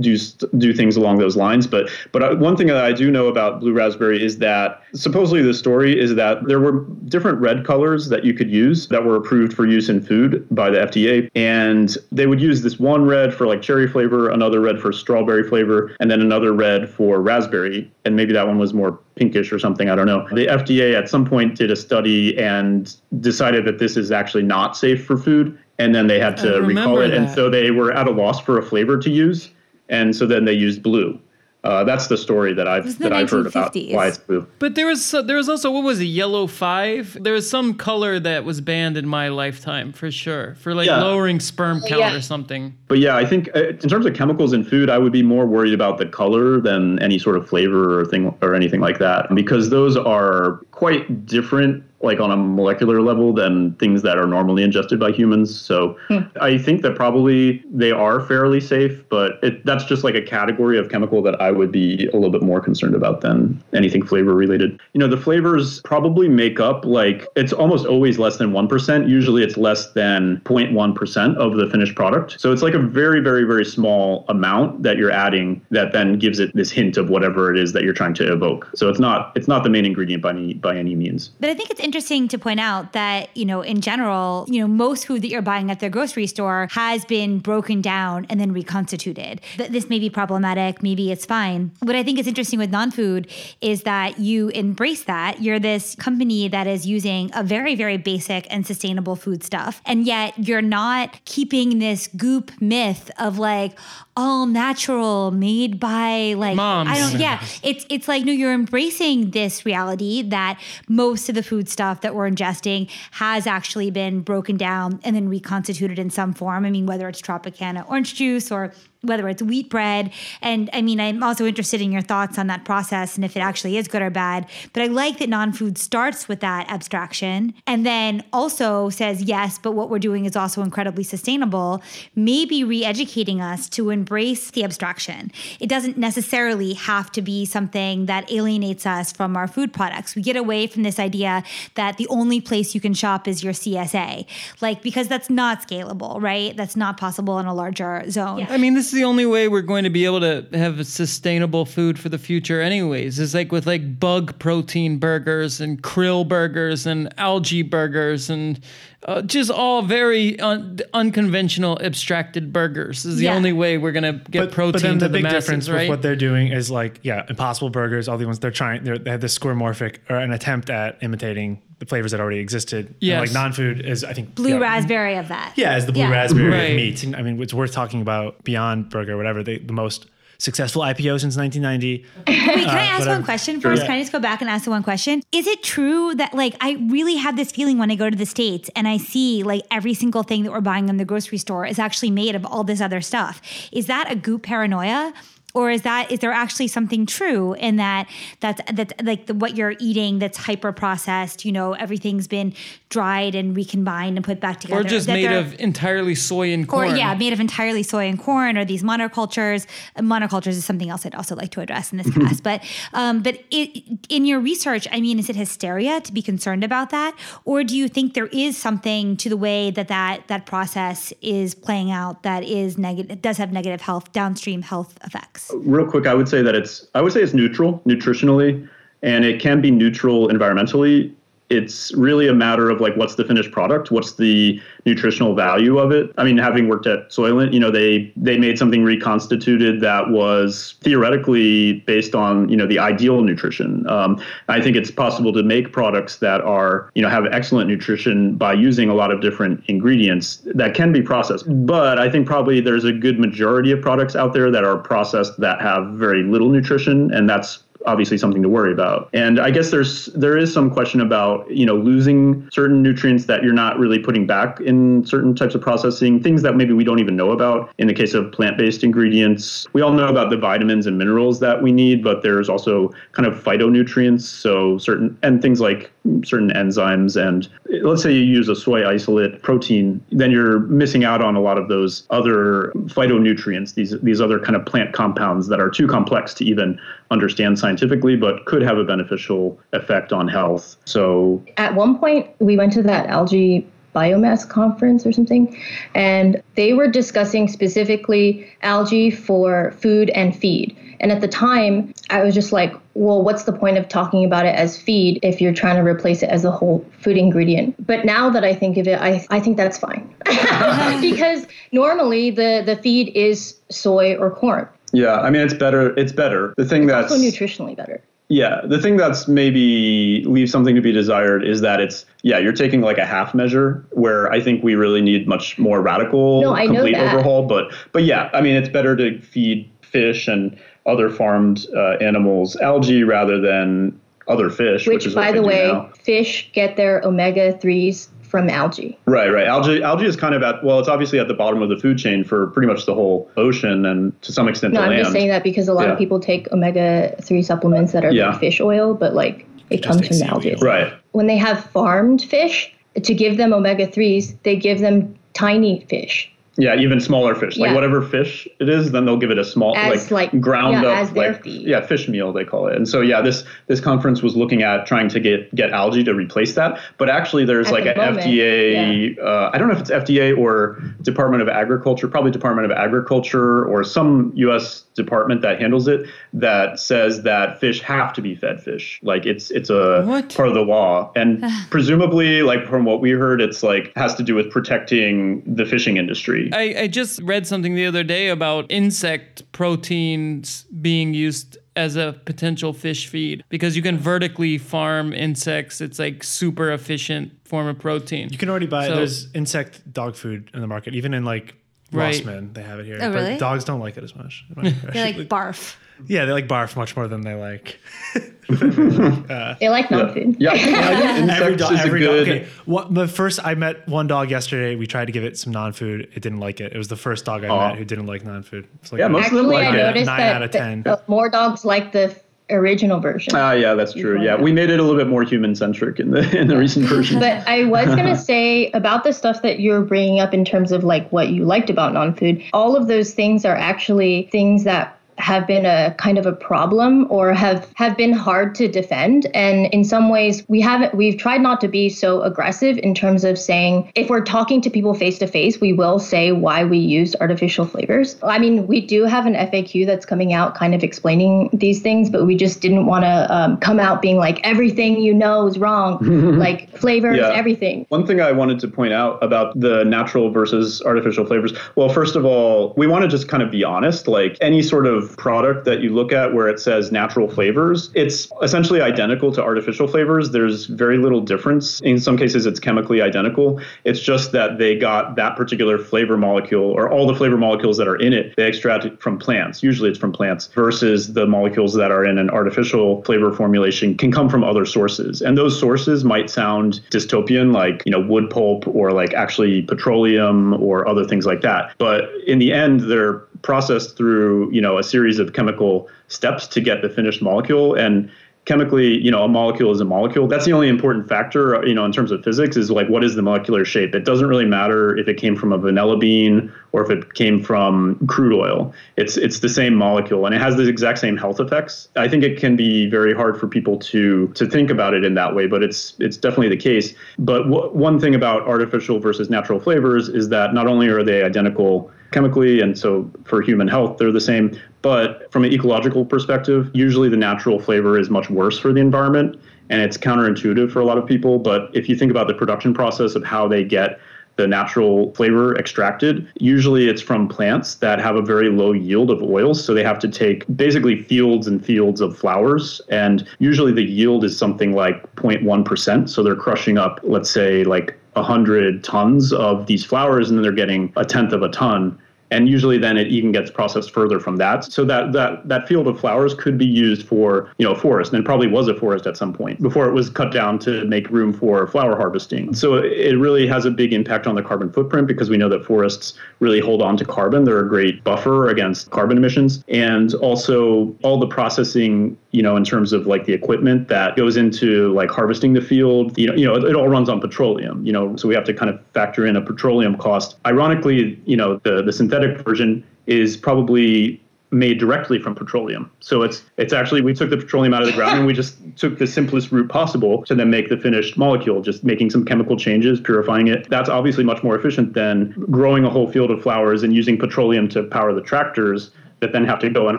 C: do do things along those lines. But but I- one thing that I do know about blue raspberry is that supposedly the story is that there were different red colors that you could use that were approved for use in food by the FDA, and they would use this one red for like cherry flavor, another red for strawberry flavor, and then another red for raspberry, and maybe that one was more pinkish or something. I don't know. The FDA at some point did a study and decided that this is actually not safe for food, and then they had to recall
A: remember
C: it, and so they were at a loss for a flavor to use, and so then they used blue. Uh, that's the story that I've
B: was in the
C: that I've heard about why it's blue.
A: But there was there was also what was it yellow five? There was some color that was banned in my lifetime for sure for like
C: Yeah.
A: lowering sperm count
D: Yeah.
A: or something.
C: But yeah, I think uh, in terms of chemicals in food, I would be more worried about the color than any sort of flavor or thing or anything like that, because those are quite different, like on a molecular level, than things that are normally ingested by humans. So hmm. I think that probably they are fairly safe, but it, that's just like a category of chemical that I would be a little bit more concerned about than anything flavor related. You know, the flavors probably make up like it's almost always less than 1%. Usually it's less than 0.1% of the finished product. So it's like a very, very, very small amount that you're adding that then gives it this hint of whatever it is that you're trying to evoke. So it's not it's not the main ingredient by any by any means.
B: But I think it's interesting to point out that, you know, in general, you know, most food that you're buying at the grocery store has been broken down and then reconstituted. Th- This may be problematic, maybe it's fine. What I think is interesting with non food is that you embrace that. You're this company that is using a very, very basic and sustainable food stuff. And yet you're not keeping this goop myth of like all natural, made by like,
A: Moms.
B: I don't, yeah. It's, it's like, no, you're embracing this reality that most of the food stuff that we're ingesting has actually been broken down and then reconstituted in some form. I mean, whether it's Tropicana orange juice or whether it's wheat bread. And I mean, I'm also interested in your thoughts on that process and if it actually is good or bad. But I like that non food starts with that abstraction and then also says, yes, but what we're doing is also incredibly sustainable, maybe re educating us to embrace the abstraction. It doesn't necessarily have to be something that alienates us from our food products. We get away from this idea that the only place you can shop is your CSA, like, because that's not scalable, right? That's not possible in a larger zone.
A: I mean, this the only way we're going to be able to have sustainable food for the future, anyways. Is like with like bug protein burgers and krill burgers and algae burgers and uh, just all very un- unconventional abstracted burgers. Is the
B: Yeah.
A: only way we're gonna get protein
E: then
A: to
E: the
A: the
E: big
A: masses,
E: difference
A: right?
E: with what they're doing is like, yeah, Impossible Burgers, all the ones they're trying, they're, they have this skeuomorphic or an attempt at imitating the flavors that already existed. And,
A: Yes.
E: like non-food is, I think,
B: Blue
E: yeah,
B: raspberry of that.
E: Yeah, as the blue
B: Yeah.
E: raspberry
A: Right.
E: of meat. And, I mean, it's worth talking about Beyond Burger, whatever, they, the most successful IPO since 1990.
B: Wait, uh, can I ask one question first?
E: Yeah.
B: Can I just go back and ask the one question? Is it true that like I really have this feeling when I go to the States and I see like every single thing that we're buying in the grocery store is actually made of all this other stuff? Is that a goop paranoia? Or is that is there actually something true in that that's that's like the, what you're eating that's hyper processed? You know, everything's been dried and recombined and put back together.
A: or just
B: that
A: made of entirely soy and
B: or
A: corn.
B: yeah, made of entirely soy and corn, or these monocultures. Uh, Monocultures is something else I'd also like to address in this class. But um, but it, in your research, I mean, is it hysteria to be concerned about that, or do you think there is something to the way that that that process is playing out that is negative, does have negative health downstream health effects?
C: Uh, real quick, I would say that it's I would say it's neutral nutritionally, and it can be neutral environmentally. It's really a matter of like what's the finished product, what's the nutritional value of it. I mean, having worked at Soylent, you know, they they made something reconstituted that was theoretically based on you know the ideal nutrition. Um, I think it's possible to make products that are you know have excellent nutrition by using a lot of different ingredients that can be processed. But I think probably there's a good majority of products out there that are processed that have very little nutrition, and that's obviously something to worry about. And I guess there's there is some question about you know losing certain nutrients that you're not really putting back in certain types of processing, things that maybe we don't even know about. In the case of plant-based ingredients, we all know about the vitamins and minerals that we need, but there's also kind of phytonutrients, so certain and things like certain enzymes and let's say you use a soy isolate protein then you're missing out on a lot of those other phytonutrients these these other kind of plant compounds that are too complex to even understand scientifically but could have a beneficial effect on health. So
D: at one point we went to that algae biomass conference or something and they were discussing specifically algae for food and feed and at the time, I was just like, well, what's the point of talking about it as feed if you're trying to replace it as a whole food ingredient? But now that I think of it, I, I think that's fine. because normally the, the feed is soy or corn.
C: Yeah, I mean it's better. It's better. The thing
D: it's
C: that's
D: also nutritionally better.
C: Yeah, the thing that's maybe leaves something to be desired is that it's yeah, you're taking like a half measure where I think we really need much more radical
D: no,
C: complete overhaul. But but yeah, I mean it's better to feed fish and other farmed uh, animals algae rather than other fish.
D: Which,
C: which
D: by the way, fish get their omega threes from algae.
C: Right, right. Algae, algae is kind of at well, it's obviously at the bottom of the food chain for pretty much the whole ocean and to some extent
D: no,
C: the
D: I'm
C: land.
D: just saying that because a lot
C: yeah.
D: of people take omega three supplements that are
C: yeah.
D: like fish oil, but like it comes from algae.
C: Right.
D: When they have farmed fish, to give them omega threes, they give them tiny fish.
C: Yeah, even smaller fish. Like
D: Yeah.
C: whatever fish it is, then they'll give it a small
D: As,
C: like,
D: like,
C: ground
D: yeah,
C: up
D: as their
C: like
D: feed.
C: yeah, fish meal they call it. And so yeah, this this conference was looking at trying to get get algae to replace that. But actually there's
D: At
C: like
D: the
C: an
D: moment,
C: FDA uh, I don't know if it's FDA or Department of Agriculture, probably Department of Agriculture or some US department that handles it that says that fish have to be fed fish. Like it's it's a
A: What?
C: part of the law. And presumably like from what we heard it's like has to do with protecting the fishing industry. Mm-hmm.
A: I, I just read something the other day about insect proteins being used as a potential fish feed because you can vertically farm insects. It's like super efficient form of protein.
E: You can already buy
A: So-
E: there's insect dog food in the market, even in like
A: Right.
E: Rossmann, they have it here.
B: Oh, really?
E: But dogs don't like it as much.
B: They like barf.
E: yeah, they like barf much more than they like.
D: Uh, they like non-food.
C: Yeah,
E: every
C: insects
E: dog, every
C: good.
E: dog. Okay, what the first I met one dog yesterday. We tried to give it some non-food. It didn't like it. It was the first dog I
C: Aw.
E: met who didn't like non-food. It's like
C: Yeah,
E: a-
C: most of them like
D: I
C: it.
D: noticed
E: Nine
D: that
E: out of
D: that-
E: 10.
D: that more dogs like the f- original version.
C: Ah, yeah, that's true. Yeah, we made it a little bit more human centric in the in the recent version.
D: But I was gonna say about the stuff that you're bringing up in terms of like what you liked about non-food. All of those things are actually things that have been a kind of a problem or have have been hard to defend and in some ways we haven't we've tried not to be so aggressive in terms of saying if we're talking to people face to face we will say why we use artificial flavors i mean we do have an faq that's coming out kind of explaining these things but we just didn't want to um, come out being like everything you know is wrong like flavors
C: Yeah.
D: everything
C: One thing I wanted to point out about the natural versus artificial flavors. Well, first of all, we want to just kind of be honest. Like any sort of product that you look at where it says natural flavors, it's essentially identical to artificial flavors. There's very little difference. In some cases, it's chemically identical. It's just that they got that particular flavor molecule or all the flavor molecules that are in it, they extract it from plants. Usually it's from plants versus the molecules that are in an artificial flavor formulation can come from other sources. And those sources might sound dystopian, like, you know, wood pulp or like actually petroleum or other things like that. But in the end, they're processed through, you know, a series of chemical steps to get the finished molecule. And chemically, you know, a molecule is a molecule. That's the only important factor, uh, you know, in terms of physics is like what is the molecular shape? It doesn't really matter if it came from a vanilla bean or if it came from crude oil. It's it's the same molecule and it has the exact same health effects. I think it can be very hard for people to to think about it in that way, but it's it's definitely the case. But w- one thing about artificial versus natural flavors is that not only are they identical chemically and so for human health they're the same. But from an ecological perspective usually the natural flavor is much worse for the environment and it's counterintuitive for a lot of people. But if you think about the production process of how they get the natural flavor extracted usually it's from plants that have a very low yield of oils so they have to take basically fields and fields of flowers and usually the yield is something like 0.1% so they're crushing up let's say like 100 tons of these flowers and then they're getting a tenth of a ton and usually then it even gets processed further from that. So that that that field of flowers could be used for you know forest, and probably was a forest at some point before it was cut down to make room for flower harvesting. So it really has a big impact on the carbon footprint because we know that forests really hold on to carbon. They're a great buffer against carbon emissions, and also all the processing you know in terms of like the equipment that goes into like harvesting the field you know you know it, it all runs on petroleum you know so we have to kind of factor in a petroleum cost ironically you know the the synthetic version is probably made directly from petroleum. So it's it's actually we took the petroleum out of the ground and we just took the simplest route possible to then make the finished molecule, just making some chemical changes, purifying it. That's obviously much more efficient than growing a whole field of flowers and using petroleum to power the tractors that then have to go and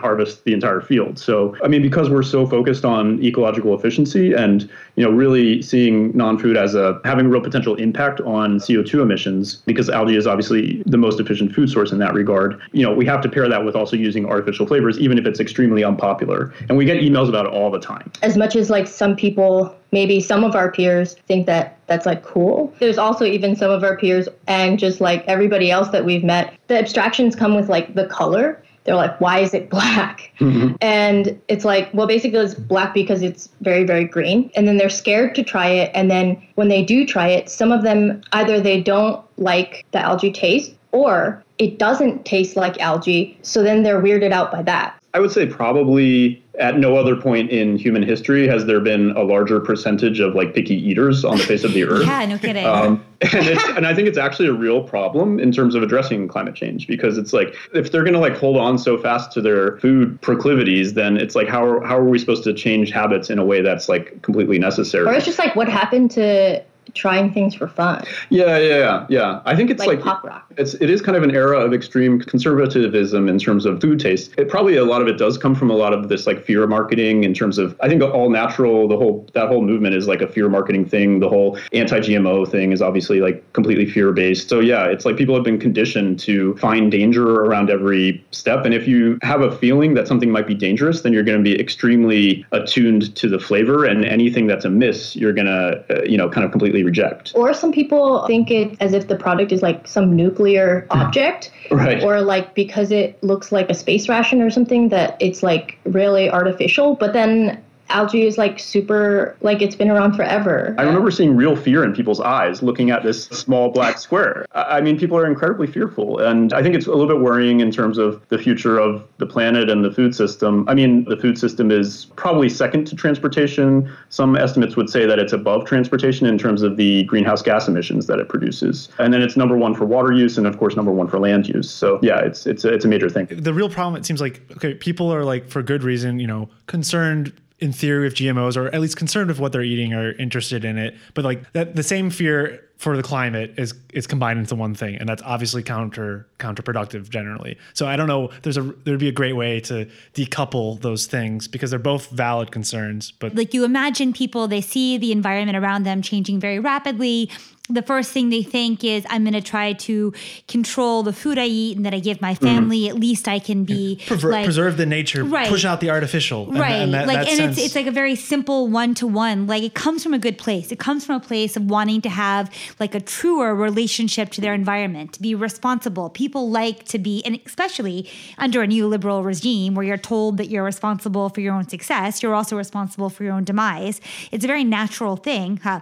C: harvest the entire field. So, I mean, because we're so focused on ecological efficiency and, you know, really seeing non-food as a having a real potential impact on CO2 emissions, because algae is obviously the most efficient food source in that regard, you know, we have to pair that with also using artificial flavors, even if it's extremely unpopular. And we get emails about it all the time.
D: As much as like some people maybe some of our peers think that that's like cool. There's also even some of our peers and just like everybody else that we've met, the abstractions come with like the color they're like, why is it black? Mm-hmm. And it's like, well, basically it's black because it's very, very green. And then they're scared to try it. And then when they do try it, some of them either they don't like the algae taste or it doesn't taste like algae. So then they're weirded out by that.
C: I would say probably at no other point in human history has there been a larger percentage of like picky eaters on the face of the earth.
B: yeah, no kidding. Um,
C: and, and I think it's actually a real problem in terms of addressing climate change because it's like if they're going to like hold on so fast to their food proclivities, then it's like how are, how are we supposed to change habits in a way that's like completely necessary?
D: Or it's just like what happened to trying things for fun.
C: Yeah, yeah, yeah, yeah. I think it's like, like
D: pop rock.
C: It's it is kind of an era of extreme conservatism in terms of food taste. It probably a lot of it does come from a lot of this like fear marketing in terms of I think all natural the whole that whole movement is like a fear marketing thing. The whole anti-GMO thing is obviously like completely fear based. So yeah, it's like people have been conditioned to find danger around every step and if you have a feeling that something might be dangerous, then you're going to be extremely attuned to the flavor and anything that's amiss, you're going to uh, you know kind of completely reject.
D: Or some people think it as if the product is like some nuclear object.
C: right.
D: Or like because it looks like a space ration or something that it's like really artificial. But then algae is like super like it's been around forever.
C: I remember seeing real fear in people's eyes looking at this small black square. I mean, people are incredibly fearful, and I think it's a little bit worrying in terms of the future of the planet and the food system. I mean, the food system is probably second to transportation. Some estimates would say that it's above transportation in terms of the greenhouse gas emissions that it produces, and then it's number one for water use, and of course number one for land use. So yeah, it's it's a, it's a major thing.
E: The real problem, it seems like, okay, people are like for good reason, you know, concerned in theory with GMOs or at least concerned with what they're eating or interested in it. But like that the same fear for the climate is is combined into one thing and that's obviously counter counterproductive generally. So I don't know there's a there'd be a great way to decouple those things because they're both valid concerns but
B: like you imagine people they see the environment around them changing very rapidly the first thing they think is I'm going to try to control the food I eat and that I give my mm-hmm. family. Mm. At least I can be
E: Prever- like, preserve the nature, right. push out the artificial,
B: right? And, and
E: that,
B: like,
E: that
B: and
E: sense-
B: it's it's like a very simple one to one. Like it comes from a good place. It comes from a place of wanting to have like a truer relationship to their environment, to be responsible. People like to be, and especially under a neoliberal regime where you're told that you're responsible for your own success, you're also responsible for your own demise. It's a very natural thing. Huh?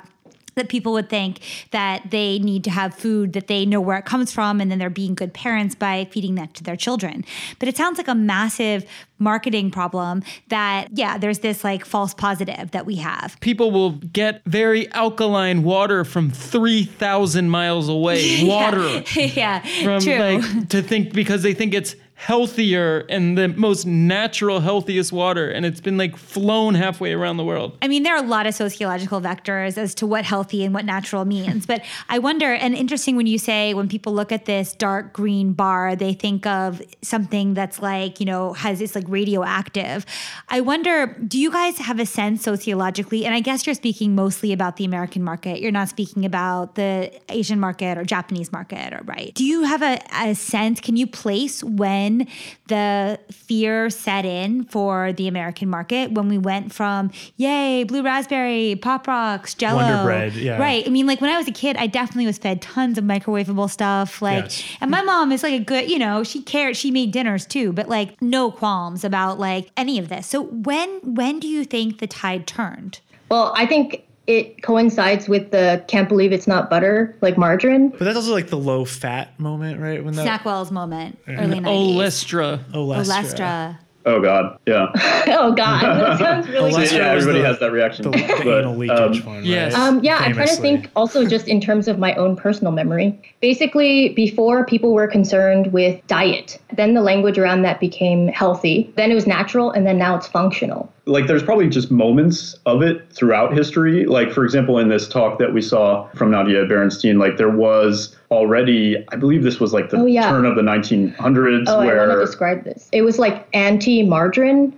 B: That people would think that they need to have food that they know where it comes from and then they're being good parents by feeding that to their children. But it sounds like a massive marketing problem that yeah, there's this like false positive that we have.
A: People will get very alkaline water from 3000 miles away. Water.
B: yeah.
A: From
B: true.
A: like to think because they think it's healthier and the most natural, healthiest water. And it's been like flown halfway around the world.
B: I mean, there are a lot of sociological vectors as to what healthy and what natural means. but I wonder, and interesting when you say when people look at this dark green bar, they think of something that's like, you know, has it's like radioactive. I wonder, do you guys have a sense sociologically? And I guess you're speaking mostly about the American market. You're not speaking about the Asian market or Japanese market, or right? Do you have a, a sense? Can you place when when the fear set in for the American market when we went from yay blue raspberry, pop rocks, Jello,
E: Wonder Bread, yeah.
B: right. I mean, like when I was a kid, I definitely was fed tons of microwavable stuff. Like,
E: Yes.
B: and my mom is like a good, you know, she cared. She made dinners too, but like no qualms about like any of this. So when when do you think the tide turned?
D: Well, I think it coincides with the can't believe it's not butter, like margarine.
E: But that's also like the low fat moment, right? When that
B: Snackwell's moment, early 90s.
A: Olestra.
E: Olestra.
B: Olestra.
C: Oh God, yeah.
D: oh God, that sounds really
E: Olestra
C: yeah, everybody
E: the-
C: has that reaction.
E: The, the
C: But,
E: anal leakage
C: um,
E: one.
A: yes.
E: Right?
D: Um, yeah, I'm trying to think also just in terms of my own personal memory. Basically, before people were concerned with diet, then the language around that became healthy. Then it was natural, and then now it's functional.
C: like there's probably just moments of it throughout history. Like for example, in this talk that we saw from Nadia Berenstein, like there was already, I believe this was like the
D: Oh, yeah.
C: turn of the 1900s,
D: Oh, I want to describe this. It was like anti-margarine,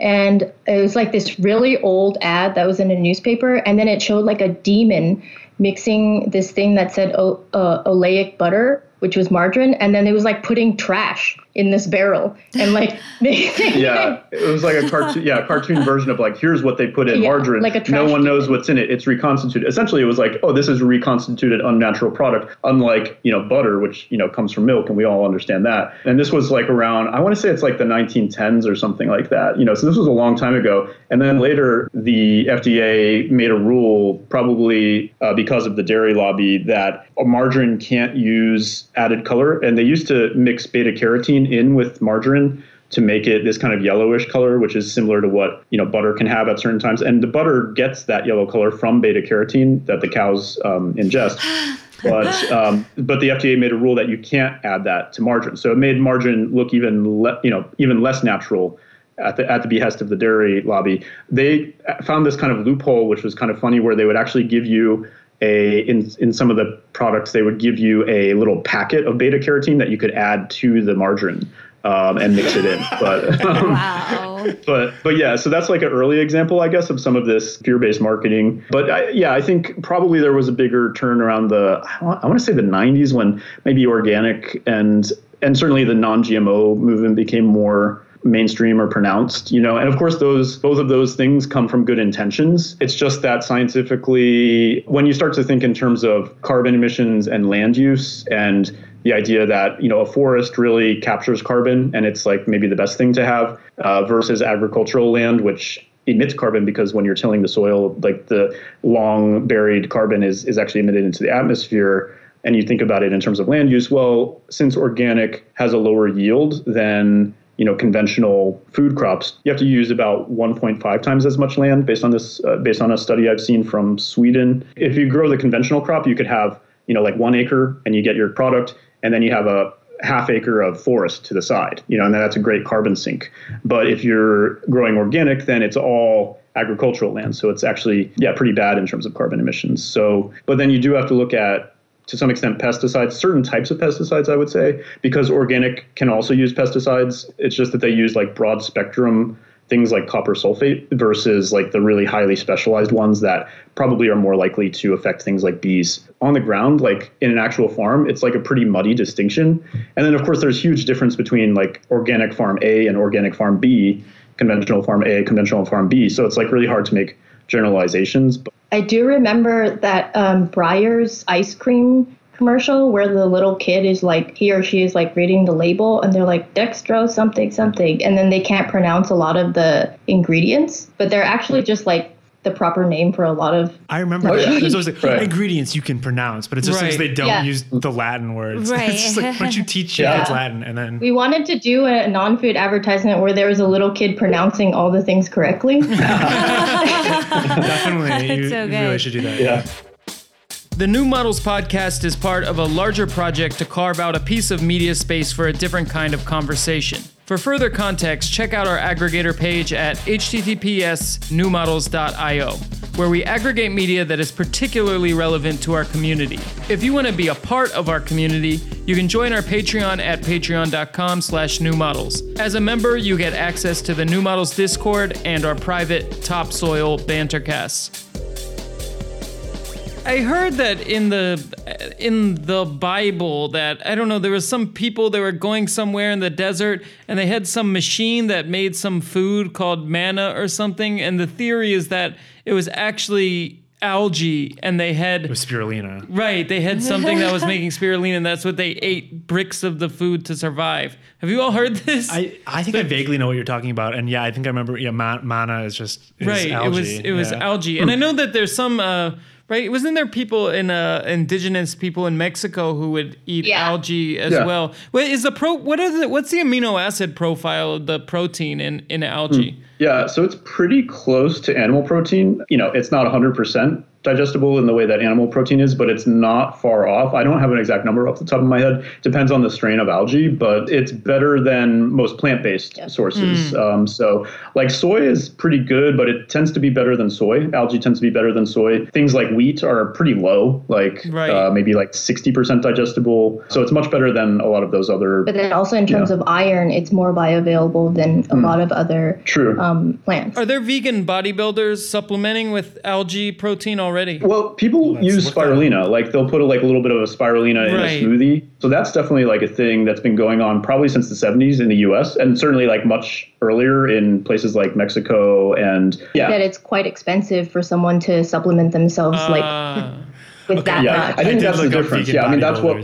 D: and it was like this really old ad that was in a newspaper, and then it showed like a demon mixing this thing that said o- uh, oleic butter, which was margarine, and then it was like putting trash in this barrel, and like
C: yeah, it was like a cartoon, yeah, cartoon version of like here's what they put in
D: Yeah,
C: margarine.
D: like a
C: no one knows what's in it. It's reconstituted. Essentially, it was like, oh, this is a reconstituted unnatural product, unlike you know butter, which you know comes from milk, and we all understand that. And this was like around, I want to say it's like the 1910s or something like that. You know, so this was a long time ago. And then later, the FDA made a rule, probably uh, because of the dairy lobby, that a margarine can't use added color, and they used to mix beta carotene in with margarine to make it this kind of yellowish color, which is similar to what you know butter can have at certain times. And the butter gets that yellow color from beta carotene that the cows um, ingest. But um, but the FDA made a rule that you can't add that to margarine, so it made margarine look even le- you know even less natural. At the, at the behest of the dairy lobby, they found this kind of loophole, which was kind of funny, where they would actually give you a in in some of the products they would give you a little packet of beta carotene that you could add to the margarine um, and mix it in. But um,
B: Wow.
C: but but yeah, so that's like an early example, I guess, of some of this fear-based marketing. But I, yeah, I think probably there was a bigger turn around the I want, I want to say the 90s when maybe organic and and certainly the non-GMO movement became more mainstream or pronounced you know and of course those both of those things come from good intentions. It's just that scientifically when you start to think in terms of carbon emissions and land use and the idea that you know a forest really captures carbon and it's like maybe the best thing to have uh, versus agricultural land which emits carbon because when you're tilling the soil like the long buried carbon is is actually emitted into the atmosphere. And you think about it in terms of land use well since organic has a lower yield than you know conventional food crops you have to use about 1.5 times as much land based on this uh, based on a study i've seen from sweden. If you grow the conventional crop you could have you know like one acre and you get your product and then you have a half acre of forest to the side you know and that's a great carbon sink. But if you're growing organic then it's all agricultural land. So it's actually yeah pretty bad in terms of carbon emissions. So but then you do have to look at to some extent pesticides, certain types of pesticides, I would say, because organic can also use pesticides. It's just that they use like broad spectrum things like copper sulfate versus like the really highly specialized ones that probably are more likely to affect things like bees. On the ground, like in an actual farm, it's like a pretty muddy distinction. And then of course there's huge difference between like organic farm A and organic farm B, conventional farm A, conventional farm B. So it's like really hard to make generalizations.
D: I do remember that um, ice cream commercial where the little kid is like he or she is like reading the label and they're like dextrose something something and then they can't pronounce a lot of the ingredients but they're actually just like the proper name for a lot of
E: I remember
C: Oh, yeah.
E: There's always like,
C: Right.
E: ingredients you can pronounce, but it's just because
A: Right.
E: they don't
D: Yeah.
E: use the Latin words.
B: Right.
E: It's just like, why don't you teach your
C: Yeah.
E: kids Latin and then
D: we wanted to do a non-food advertisement where there was a little kid pronouncing all the things correctly
E: definitely you,
B: so
E: you
B: good.
E: really should do that.
C: yeah.
A: The New Models podcast is part of a larger project to carve out a piece of media space for a different kind of conversation. For further context, check out our aggregator page at https newmodels.io, where we aggregate media that is particularly relevant to our community. If you want to be a part of our community, you can join our Patreon at patreon.com slash newmodels. As a member, you get access to the New Models Discord and our private Topsoil Bantercasts. I heard that in the in the Bible that I don't know there was some people that were going somewhere in the desert and they had some machine that made some food called manna or something and the theory is that it was actually algae and they had
E: It was spirulina.
A: right they had something that was making spirulina and that's what they ate bricks of the food to survive. Have you all heard this?
E: I, I think I vaguely know what you're talking about, and yeah, I think I remember. Yeah, ma- mana is just is
A: right
E: Algae.
A: it was it was
E: yeah.
A: algae and i know that there's some uh right wasn't there people in uh indigenous people in mexico who would eat
D: Yeah.
A: algae as
C: Yeah.
A: well what is the pro what is the what's the amino acid profile of the protein in in algae
C: Yeah, so it's pretty close to animal protein. You know, it's not 100% digestible in the way that animal protein is, but it's not far off. I don't have an exact number off the top of my head. Depends on the strain of algae, but it's better than most plant-based sources. Um, so, like soy is pretty good, but it tends to be better than soy. Algae tends to be better than soy. Things like wheat are pretty low, like
A: Right.
C: uh, maybe like 60% digestible. So it's much better than a lot of those other.
D: But then also in terms
C: Yeah.
D: of iron, it's more bioavailable than a lot of other
C: True.
D: um, plants.
A: are there vegan bodybuilders supplementing with algae protein already
C: Well, people
E: Let's
C: use
E: look that up.
C: spirulina. Like they'll put a, like a little bit of a spirulina in a smoothie. So that's definitely like a thing that's been going on probably since the 70s in the U.S. and certainly like much earlier in places like Mexico and yeah.
D: that it's quite expensive for someone to supplement themselves like
A: Ah.
D: with that
C: yeah,
D: much.
C: I think
E: did
C: that's the difference. Yeah, I mean that's what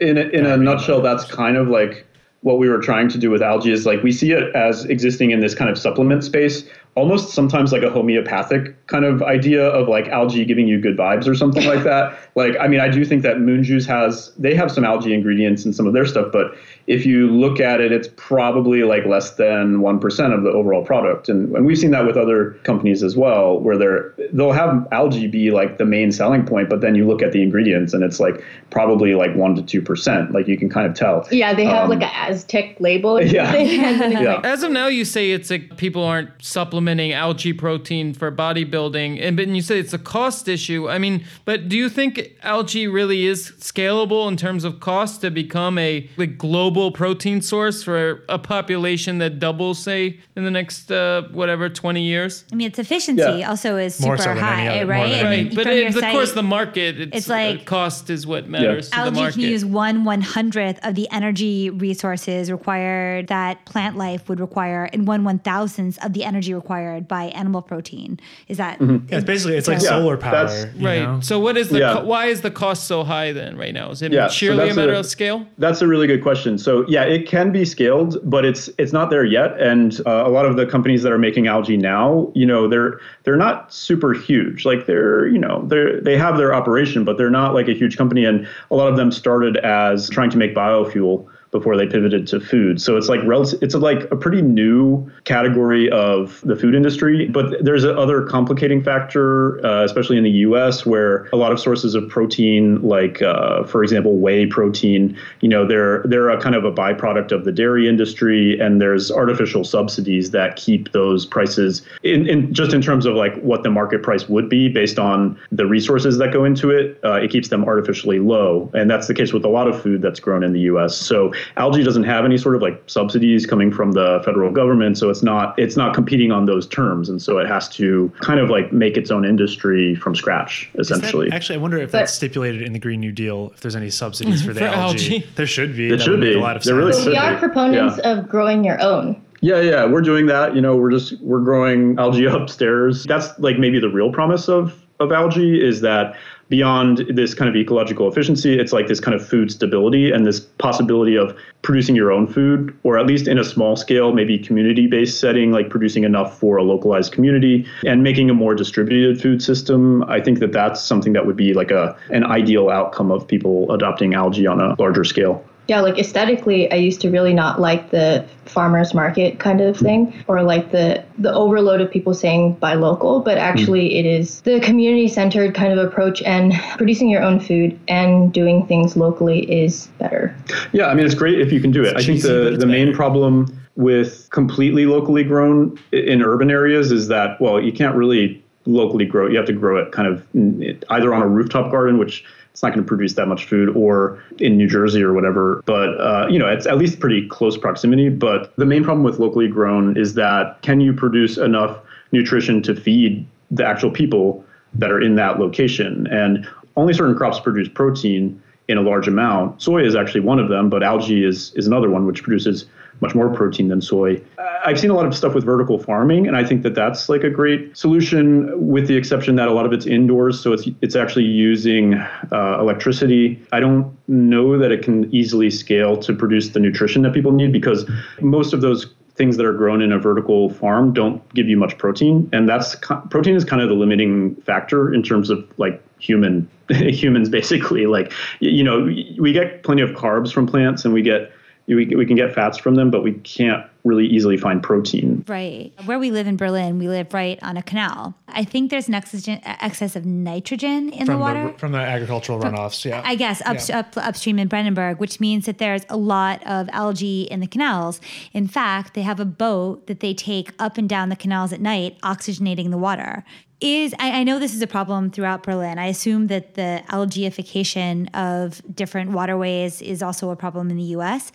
C: in a, in a nutshell that's kind of like what we were trying to do with algae is like we see it as existing in this kind of supplement space almost sometimes like a homeopathic kind of idea of like algae giving you good vibes or something like that like i mean i do think that moon juice has they have some algae ingredients in some of their stuff but if you look at it it's probably like less than 1% of the overall product and, and we've seen that with other companies as well where they're they'll have algae be like the main selling point but then you look at the ingredients and it's like probably like 1 to 2% like you can kind of tell
D: yeah, they have
C: Um,
D: like an Aztec label.
C: yeah.
D: something, and then it's
C: Yeah.
A: As of now, you say it's like people aren't supplementing algae protein for bodybuilding, and but you say it's a cost issue. I mean, but do you think algae really is scalable in terms of cost to become a like global protein source for a population that doubles, say, in the next uh, whatever twenty years?
B: I mean, its efficiency
C: Yeah.
B: also is super
E: so than any
B: high,
E: other- more
B: right?
E: than
B: I mean,
A: but
B: from
A: it, of
B: site,
A: course, the market. It's,
B: it's like-
A: uh, cost is what matters to the
B: algae
A: market.
B: can use one one hundredth of the energy resources required that plant life would require, and one one thousandth of the energy required by animal protein. Is that?
C: Mm-hmm.
E: Yeah, it's basically it's like
C: Yeah,
E: solar power.
A: Right.
E: know?
A: So, what is the
C: Yeah.
A: co- why is the cost so high then? Right now, is it
C: Yeah, so
A: a matter
C: a-
A: of scale?
C: That's a really good question. So yeah, it can be scaled, but it's it's not there yet. And uh, a lot of the companies that are making algae now, you know, they're they're not super huge. Like they're you know they they have their operation, but they're not like a huge company. And a lot of them started as trying to make biofuel before they pivoted to food. So it's like rel- it's like a pretty new category of the food industry. But there's other complicating factor, uh, especially in the U.S., where a lot of sources of protein, like uh, for example whey protein, you know, they're they're a kind of a byproduct of the dairy industry, and there's artificial subsidies that keep those prices in, in just in terms of like what the market price would be based on the resources that go into it. Uh, it keeps them artificially low, and that's the case with a lot of food that's grown in the U.S. So algae doesn't have any sort of like subsidies coming from the federal government, so it's not it's not competing on those terms, and so it has to kind of like make its own industry from scratch,
E: Is that-
C: essentially.
E: actually, I wonder if that's stipulated in the Green New Deal. If there's any subsidies mm-hmm. for the
A: For
E: algae.
A: algae.
E: there should be.
C: It
E: That
C: should be.
E: A lot of
C: There really
E: sense.
C: should
D: we are
C: be.
D: proponents
C: Yeah.
D: of growing your own.
C: Yeah, yeah, we're doing that. You know, we're just we're growing algae upstairs. That's like maybe the real promise of of algae is that beyond this kind of ecological efficiency, it's like this kind of food stability and this possibility of producing your own food, or at least in a small scale, maybe community based setting, like producing enough for a localized community and making a more distributed food system. I think that that's something that would be like a an ideal outcome of people adopting algae on a larger scale.
D: Yeah, like aesthetically, I used to really not like the farmers market kind of thing, or like the the overload of people saying buy local. But hmm. actually, it is the community centered kind of approach, and producing your own food and doing things locally is better.
C: Yeah, I mean it's great if you can do it. I think
E: cheesy, but
C: the
E: it's
C: the main
E: better.
C: problem with completely locally grown in urban areas is that well, you can't really locally grow. it. You have to grow it kind of mm, either on a rooftop garden, which it's not going to produce that much food, or in New Jersey or whatever. But uh, you know, it's at least pretty close proximity. But the main problem with locally grown is that can you produce enough nutrition to feed the actual people that are in that location. And only certain crops produce protein in a large amount. Soy is actually one of them, but algae is is another one which produces much more protein than soy. I've seen a lot of stuff with vertical farming, and I think that that's like a great solution, with the exception that a lot of it's indoors, so it's it's actually using uh, electricity. I don't know that it can easily scale to produce the nutrition that people need because most of those things that are grown in a vertical farm don't give you much protein, and that's protein is kind of the limiting factor in terms of like human humans basically. Like you know, we get plenty of carbs from plants, and we get we, we can get fats from them, but we can't really easily find protein.
B: Right. Where we live in Berlin, we live right on a canal. I think there's an excess of nitrogen in
E: from
B: the water.
E: The, from the agricultural runoffs, yeah.
B: I guess up, yeah. up, upstream in Brandenburg, which means that there's a lot of algae in the canals. In fact, they have a boat that they take up and down the canals at night, oxygenating the water is I, I, know this is a problem throughout Berlin. I assume that the algeification of different waterways is also a problem in the US.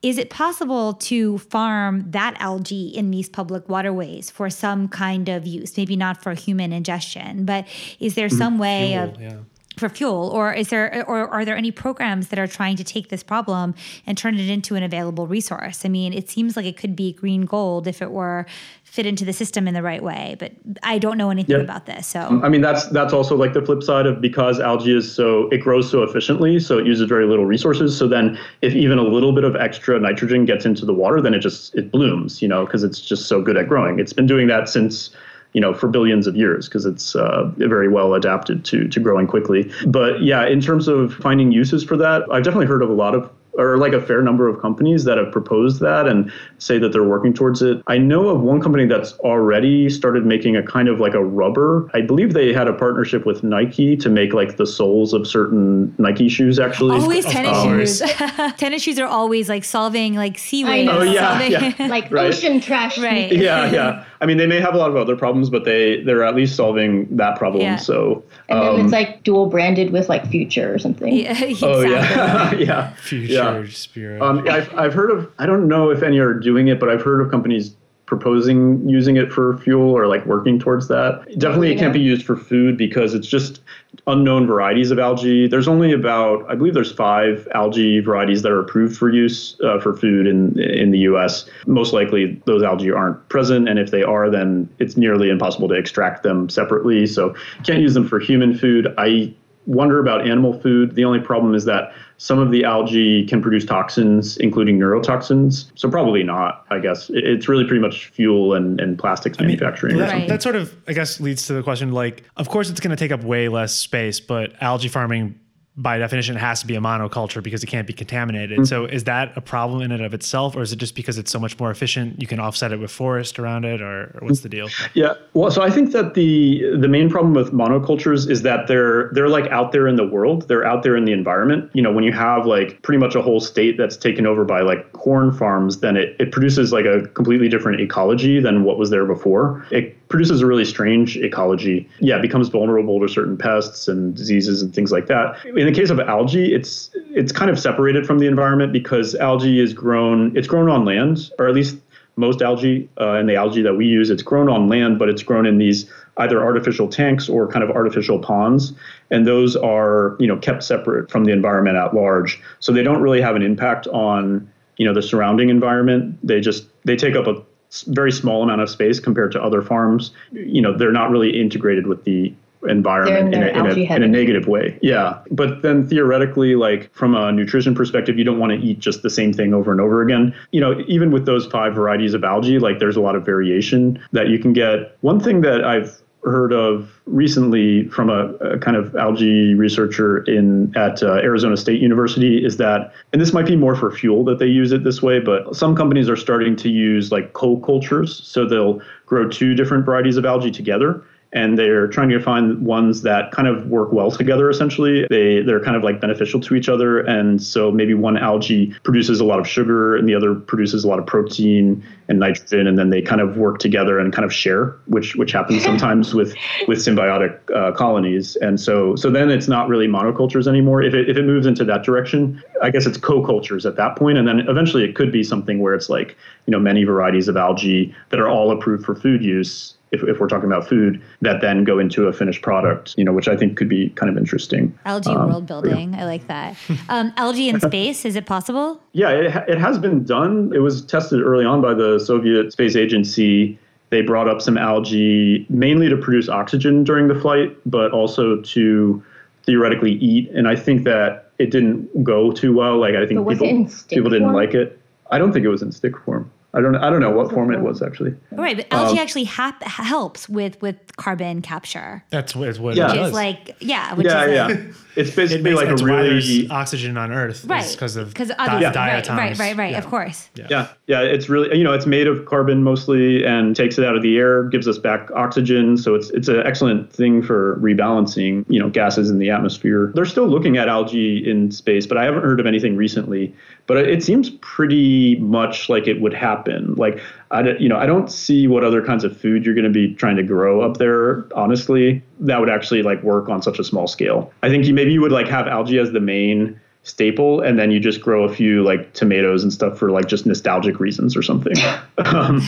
B: Is it possible to farm that algae in these public waterways for some kind of use? Maybe not for human ingestion, but is there some mm-hmm. way Fuel, of yeah for fuel or is there or are there any programs that are trying to take this problem and turn it into an available resource? I mean it seems like it could be green gold if it were fit into the system in the right way but i don't know anything yep. about this so.
C: I mean that's that's also like the flip side of because algae is so it grows so efficiently so it uses very little resources so then if even a little bit of extra nitrogen gets into the water then it just it blooms you know because it's just so good at growing. It's been doing that since you know, for billions of years because it's uh, very well adapted to to growing quickly. But yeah, in terms of finding uses for that, I've definitely heard of a lot of or like a fair number of companies that have proposed that and say that they're working towards it. I know of one company that's already started making a kind of like a rubber. I believe they had a partnership with Nike to make like the soles of certain Nike shoes actually.
B: Always tennis um, shoes. tennis shoes are always like solving like sea waves.
C: Oh yeah, yeah.
D: like right. ocean trash.
B: Right.
C: Yeah, yeah. I mean, they may have a lot of other problems, but they they're at least solving that problem. Yeah. So
D: and then um, it's like dual branded with like Future or something.
B: Yeah, exactly.
C: Oh yeah, yeah.
E: Future yeah. Spirit.
C: Um, I've I've heard of. I don't know if any are doing it, but I've heard of companies proposing using it for fuel or like working towards that. Definitely, it can't be used for food because it's just unknown varieties of algae. There's only about, I believe, there's five algae varieties that are approved for use uh, for food in in the U.S. Most likely, those algae aren't present, and if they are, then it's nearly impossible to extract them separately. So, can't use them for human food. I wonder about animal food. The only problem is that some of the algae can produce toxins, including neurotoxins. So probably not, I guess. It's really pretty much fuel and, and plastics I manufacturing.
E: Mean, that, that sort of, I guess, leads to the question like, of course, it's going to take up way less space, but algae farming by definition it has to be a monoculture because it can't be contaminated. Mm-hmm. So is that a problem in and of itself, or is it just because it's so much more efficient? You can offset it with forest around it, or, or what's the deal?
C: Yeah, well, so I think that the the main problem with monocultures is that they're they're like out there in the world, they're out there in the environment. You know, when you have like pretty much a whole state that's taken over by like corn farms, then it, it produces like a completely different ecology than what was there before. It produces a really strange ecology. Yeah, it becomes vulnerable to certain pests and diseases and things like that. In the case of algae, it's it's kind of separated from the environment because algae is grown. It's grown on land, or at least most algae uh, and the algae that we use. It's grown on land, but it's grown in these either artificial tanks or kind of artificial ponds, and those are you know kept separate from the environment at large. So they don't really have an impact on you know the surrounding environment. They just they take up a very small amount of space compared to other farms. You know, they're not really integrated with the environment in, in, a, in, a, in, a, negative way. Yeah. But then theoretically, like from a nutrition perspective, you don't want to eat just the same thing over and over again. You know, even with those five varieties of algae, like there's a lot of variation that you can get. One thing that I've heard of recently from a, a, kind of algae researcher in at uh, Arizona State University is that, and this might be more for fuel that they use it this way, but some companies are starting to use like co-cultures, so they'll grow two different varieties of algae together and they're trying to find ones that kind of work well together essentially they they're kind of like beneficial to each other and so maybe one algae produces a lot of sugar and the other produces a lot of protein and nitrogen, and then they kind of work together and kind of share, which which happens sometimes with with symbiotic uh, colonies. And so so then it's not really monocultures anymore. If it if it moves into that direction, I guess it's co-cultures at that point, and then eventually it could be something where it's like you know many varieties of algae that are all approved for food use if, if we're talking about food that then go into a finished product, you know, which I think could be kind of interesting.
B: Algae um, world building. Yeah. I like that. Um, algae in space, is it possible?
C: Yeah, it, it has been done. It was tested early on by the Soviet Space Agency. They brought up some algae mainly to produce oxygen during the flight, but also to theoretically eat. And I think that it didn't go too well. Like I think people, people didn't like it. I don't think it was in stick form. I don't I don't know what form it was actually.
B: Right, but algae um, actually hap- helps with with carbon capture.
E: That's what, what
C: yeah.
B: it
E: does.
B: like yeah,
C: yeah, yeah. It's basically it like a really
E: oxygen on Earth,
B: right?
E: Because of
B: because di- yeah. diatoms. Right, right, right, right. Yeah. Of course.
C: Yeah. yeah, yeah. It's really you know it's made of carbon mostly and takes it out of the air, gives us back oxygen. So it's it's an excellent thing for rebalancing you know gases in the atmosphere. They're still looking at algae in space, but I haven't heard of anything recently but it seems pretty much like it would happen. Like I, you know, I don't see what other kinds of food you're going to be trying to grow up there. Honestly, that would actually like work on such a small scale. I think you maybe you would like have algae as the main staple and then you just grow a few like tomatoes and stuff for like just nostalgic reasons or something um,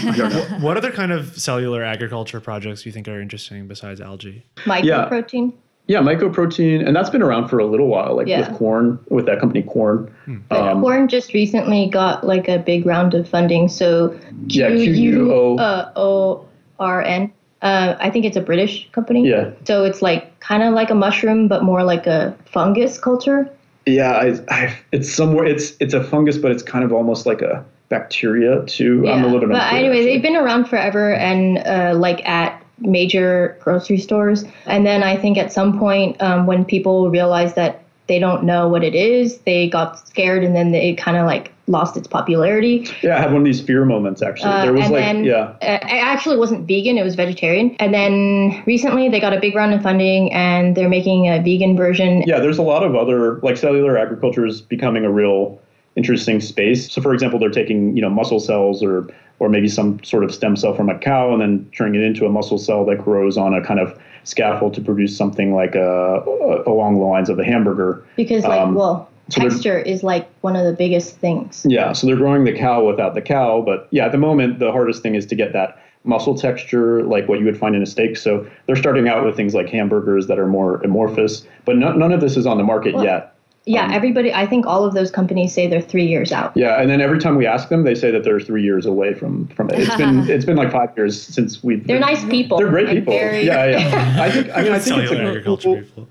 E: what other kind of cellular agriculture projects do you think are interesting besides algae
D: mycoprotein
C: yeah. Yeah, mycoprotein, and that's been around for a little while, like yeah. with Quorn, with that company Quorn.
D: Hmm. Um, Quorn just recently got like a big round of funding. So
C: Q U
D: O R N. Uh, I think it's a British company.
C: Yeah.
D: So it's like kind of like a mushroom, but more like a fungus culture.
C: Yeah, I, I, it's somewhere. It's it's a fungus, but it's kind of almost like a bacteria too.
D: Yeah.
C: I'm a little bit.
D: But anyway, actually. they've been around forever, and uh, like at major grocery stores. And then I think at some point, um, when people realized that they don't know what it is, they got scared and then it kind of like lost its popularity.
C: Yeah, I had one of these fear moments actually. Uh, there was like,
D: then,
C: yeah.
D: It actually wasn't vegan, it was vegetarian. And then recently they got a big round of funding and they're making a vegan version.
C: Yeah, there's a lot of other, like cellular agriculture is becoming a real interesting space. So for example, they're taking, you know, muscle cells or or maybe some sort of stem cell from a cow and then turning it into a muscle cell that grows on a kind of scaffold to produce something like a, a along the lines of a hamburger.
D: Because like, um, well, so texture is like one of the biggest things.
C: Yeah, so they're growing the cow without the cow, but yeah, at the moment the hardest thing is to get that muscle texture like what you would find in a steak. So they're starting out with things like hamburgers that are more amorphous, but no, none of this is on the market well, yet.
D: Yeah, um, everybody. I think all of those companies say they're three years out.
C: Yeah, and then every time we ask them, they say that they're three years away from from it. It's been it's been like five years since we've.
D: They're
C: been,
D: nice people.
C: They're great people. Very... Yeah, yeah. I think. I mean, I think it's a cool, people.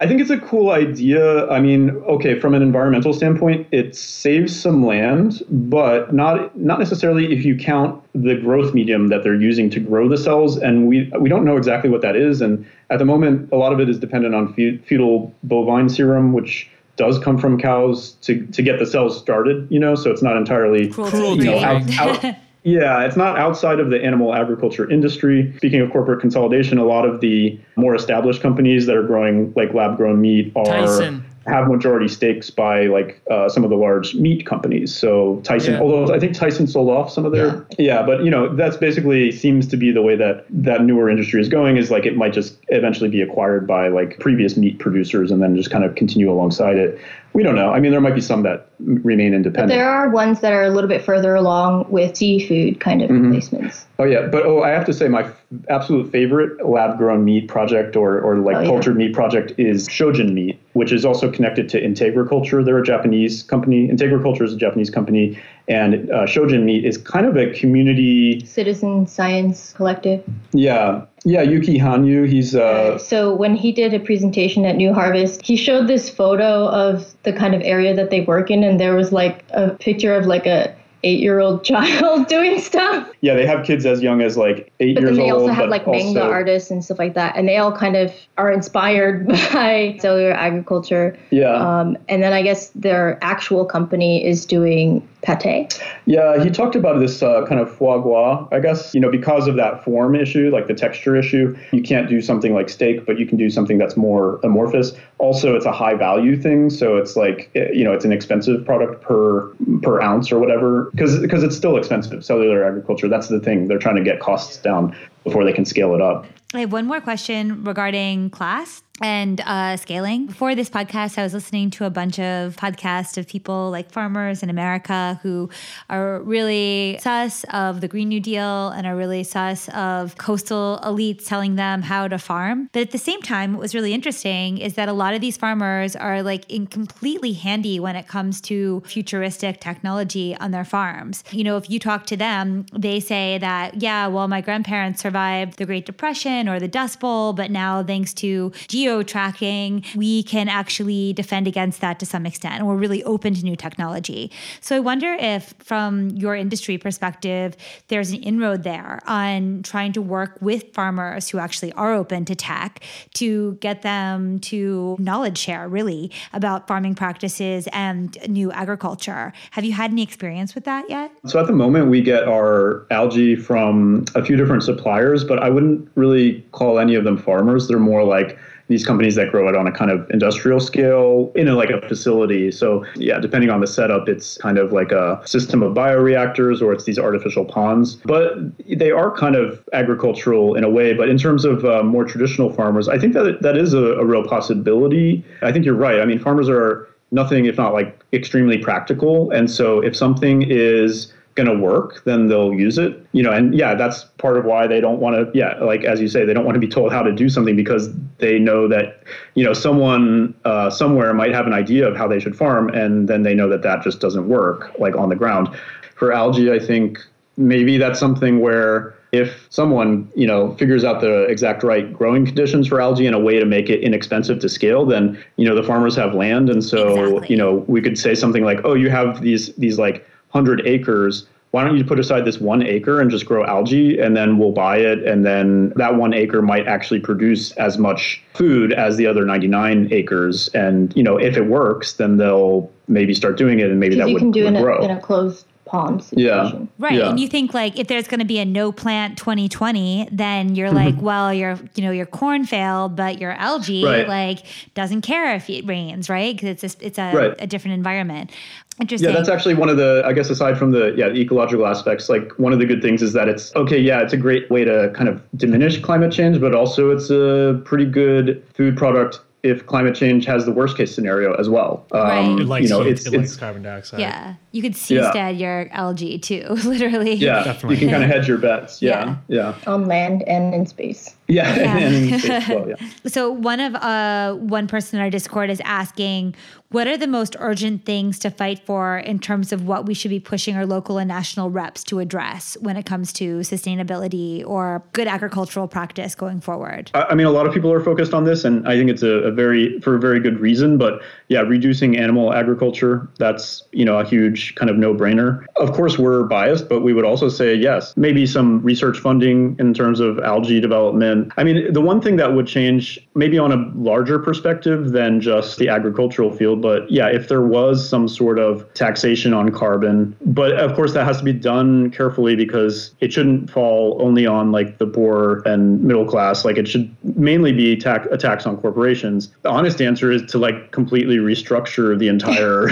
C: I think it's a cool idea. I mean, okay, from an environmental standpoint, it saves some land, but not not necessarily if you count the growth medium that they're using to grow the cells. And we we don't know exactly what that is. And at the moment, a lot of it is dependent on fetal bovine serum, which does come from cows to, to get the cells started, you know, so it's not entirely,
B: Cruelty. you know,
C: out, out, yeah, it's not outside of the animal agriculture industry. Speaking of corporate consolidation, a lot of the more established companies that are growing like lab grown meat are
A: Tyson
C: have majority stakes by like uh, some of the large meat companies. So Tyson, yeah. although I think Tyson sold off some of their, yeah. yeah, but you know that's basically seems to be the way that that newer industry is going. Is like it might just eventually be acquired by like previous meat producers and then just kind of continue alongside it. We don't know. I mean, there might be some that remain independent.
D: There are ones that are a little bit further along with seafood kind of mm-hmm. replacements.
C: Oh yeah, but oh, I have to say my f- absolute favorite lab-grown meat project or or like oh, cultured yeah. meat project is Shojin Meat, which is also connected to Integriculture. They're a Japanese company. Integriculture is a Japanese company, and uh, Shojin Meat is kind of a community
D: citizen science collective.
C: Yeah, yeah, Yuki Hanyu. He's uh,
D: so when he did a presentation at New Harvest, he showed this photo of the kind of area that they work in, and there was like a picture of like a eight year old child doing stuff.
C: Yeah, they have kids as young as like eight
D: but
C: years old.
D: But then they also have like manga artists and stuff like that. And they all kind of are inspired by cellular agriculture.
C: Yeah.
D: Um, and then I guess their actual company is doing pate.
C: Yeah, he talked about this uh, kind of foie gras. I guess, you know, because of that form issue, like the texture issue, you can't do something like steak, but you can do something that's more amorphous. Also, it's a high value thing. So it's like, eh, you know, it's an expensive product per per ounce or whatever because because it's still expensive. Cellular agriculture. That's the thing. They're trying to get costs down before they can scale it up.
B: I have one more question regarding class and uh, scaling. Before this podcast, I was listening to a bunch of podcasts of people like farmers in America who are really sus of the Green New Deal and are really sus of coastal elites telling them how to farm. But at the same time, what was really interesting is that a lot of these farmers are like in completely handy when it comes to futuristic technology on their farms. You know, if you talk to them, they say that, yeah, well, my grandparents survived the Great Depression or the Dust Bowl, but now thanks to geo tracking, we can actually defend against that to some extent. And we're really open to new technology. So I wonder if, from your industry perspective, there's an inroad there on trying to work with farmers who actually are open to tech to get them to knowledge share, really, about farming practices and new agriculture. Have you had any experience with that yet?
C: So at the moment, we get our algae from a few different suppliers, but I wouldn't really call any of them farmers. They're more like these companies that grow it on a kind of industrial scale in a, like a facility. So yeah, depending on the setup, it's kind of like a system of bioreactors or it's these artificial ponds. But they are kind of agricultural in a way. But in terms of uh, more traditional farmers, I think that that is a, a real possibility. I think you're right. I mean, farmers are nothing if not like extremely practical. And so if something is going to work, then they'll use it. You know, and yeah, that's part of why they don't want to. Yeah, like as you say, they don't want to be told how to do something because they know that you know someone uh, somewhere might have an idea of how they should farm, and then they know that that just doesn't work like on the ground. For algae, I think maybe that's something where if someone you know figures out the exact right growing conditions for algae and a way to make it inexpensive to scale then you know the farmers have land and so
B: Exactly.
C: you know we could say something like oh you have these these like 100 acres why don't you put aside this one acre and just grow algae and then we'll buy it and then that one acre might actually produce as much food as the other 99 acres. And you know if it works then they'll maybe start doing it and maybe that
D: you
C: would,
D: can do
C: would
D: in a,
C: grow.
D: in a closed pond
C: Yeah.
B: Right.
C: Yeah.
B: And you think like if there's going to be a no plant 2020, then you're like, well, your you know, your corn failed, but your algae
C: Right.
B: like doesn't care if it rains, right? Cuz it's a, it's a,
C: Right.
B: a different environment. Interesting.
C: Yeah, that's actually one of the, I guess, aside from the yeah the ecological aspects, like one of the good things is that it's okay. Yeah, it's a great way to kind of diminish climate change, but also it's a pretty good food product if climate change has the worst case scenario as well. Um,
B: Right.
E: It likes
C: you know,
E: heat,
C: it's
E: it
C: it's
E: likes carbon dioxide.
B: yeah. You could
C: Yeah.
B: seastead your algae too, literally.
C: yeah,
E: Definitely.
C: you can kind of hedge your bets. Yeah, yeah,
D: On land and in space.
C: yeah,
B: Yeah.
C: and in space, well, yeah.
B: So one of uh one person in our Discord is asking, what are the most urgent things to fight for in terms of what we should be pushing our local and national reps to address when it comes to sustainability or good agricultural practice going forward?
C: I I mean, a lot of people are focused on this, and I think it's a, a very for a very good reason. But yeah, reducing animal agriculture that's you know a huge kind of no brainer. Of course, we're biased, but we would also say yes, maybe some research funding in terms of algae development. I mean, the one thing that would change maybe on a larger perspective than just the agricultural field, but yeah, if there was some sort of taxation on carbon, but of course that has to be done carefully because it shouldn't fall only on like the poor and middle class. Like it should mainly be tax a tax on corporations. The honest answer is to like completely restructure the entire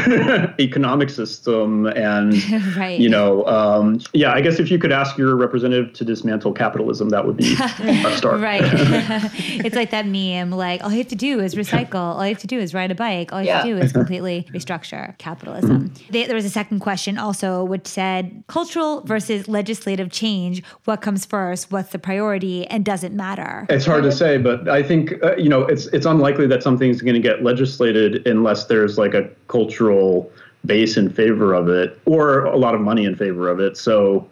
C: economic system and
B: Right.
C: you know um, yeah I guess if you could ask your representative to dismantle capitalism, that would be a start.
B: Right. it's like that meme, like all you have to do is recycle. All you have to do is ride a bike. All you have to do is completely restructure capitalism.
C: Mm-hmm.
B: They, there was a second question also, which said cultural versus legislative change. What comes first? What's the priority? And does it matter?
C: It's hard to say, but I think uh, you know it's it's unlikely that something's going to get legislated unless there's like a cultural base in favor of it or a lot of money in favor of it. So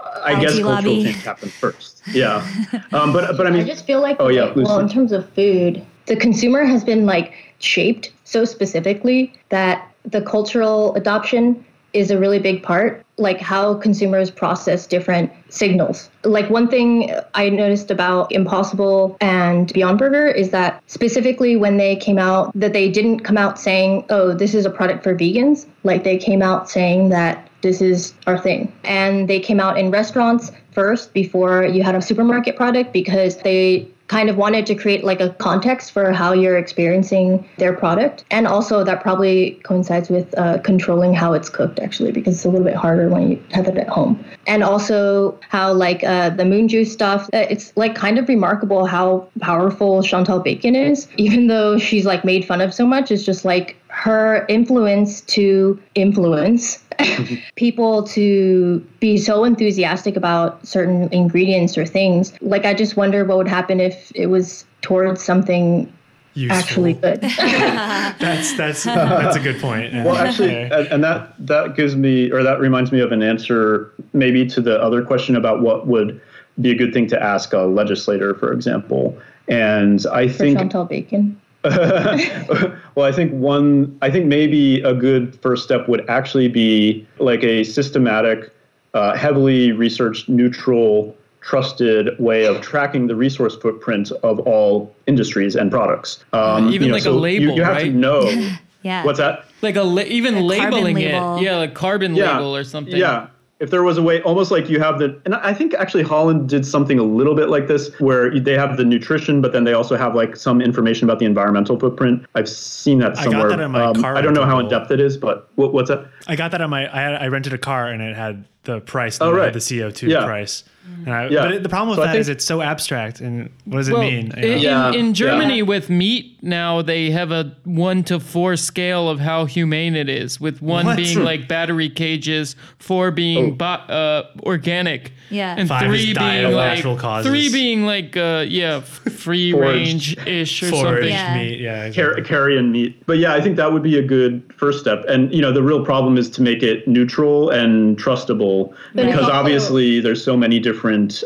C: I
B: Algae
C: guess cultural change happens first. Yeah, um, but but I mean, I
D: just feel like,
C: Oh, yeah,
D: like, well, in terms of food, the consumer has been like shaped so specifically that the cultural adoption is a really big part, like how consumers process different signals. Like one thing I noticed about Impossible and Beyond Burger is that specifically when they came out, that they didn't come out saying, "Oh, this is a product for vegans." Like they came out saying that this is our thing. And they came out in restaurants first before you had a supermarket product because they kind of wanted to create like a context for how you're experiencing their product. And also that probably coincides with uh, controlling how it's cooked actually, because it's a little bit harder when you have it at home. And also how like uh, the moon juice stuff, uh, it's like kind of remarkable how powerful Chantal Bacon is, even though she's like made fun of so much. It's just like her influence to influence people to be so enthusiastic about certain ingredients or things. Like, I just wonder what would happen if it was towards something
E: Useful.
D: actually good.
E: That's that's that's a good point. Yeah.
C: Well, actually,
E: Yeah.
C: and, and that that gives me, or that reminds me of an answer, maybe to the other question about what would be a good thing to ask a legislator, for example. And I
D: for
C: think
D: Chantal Bacon.
C: well, I think one, I think maybe a good first step would actually be like a systematic, uh, heavily researched, neutral, trusted way of tracking the resource footprint of all industries and products. Um,
A: even like a
C: you-
A: label,
C: you, have
A: right?
C: to know.
B: Yeah.
C: What's that?
A: Like a la- even
B: A carbon
A: labeling it,
B: label.
A: yeah, like carbon label or something.
C: Yeah. If there was a way, almost like you have the, and I think actually Holland did something a little bit like this, where they have the nutrition, but then they also have like some information about the environmental footprint. I've seen that somewhere
E: I got that in my
C: Um,
E: car
C: I don't know how in depth it is, but what, what's that?
E: I got that on my. I, had, I rented a car and it had the price.
C: Oh, right.
E: the CO two
C: Yeah.
E: price. And I,
C: Yeah.
E: But it, the problem with
C: So
E: that
C: think-
E: is it's so abstract. And what does it mean?
A: In.
C: Yeah,
A: in
C: yeah.
A: Germany with meat now they have a one to four scale of how humane it is, with one
E: What?
A: being like battery cages, four being
C: Oh.
A: bo- uh, organic,
B: Yeah.
A: and
E: Five
A: three being like
E: causes.
A: three being like uh, yeah, f- free range ish or
E: Foraged
A: something.
B: Yeah.
E: meat. Yeah.
C: Car- carrion meat. But yeah, I think that would be a good first step. And you know, the real problem is to make it neutral and trustable
D: But
C: because
D: also-
C: obviously there's so many different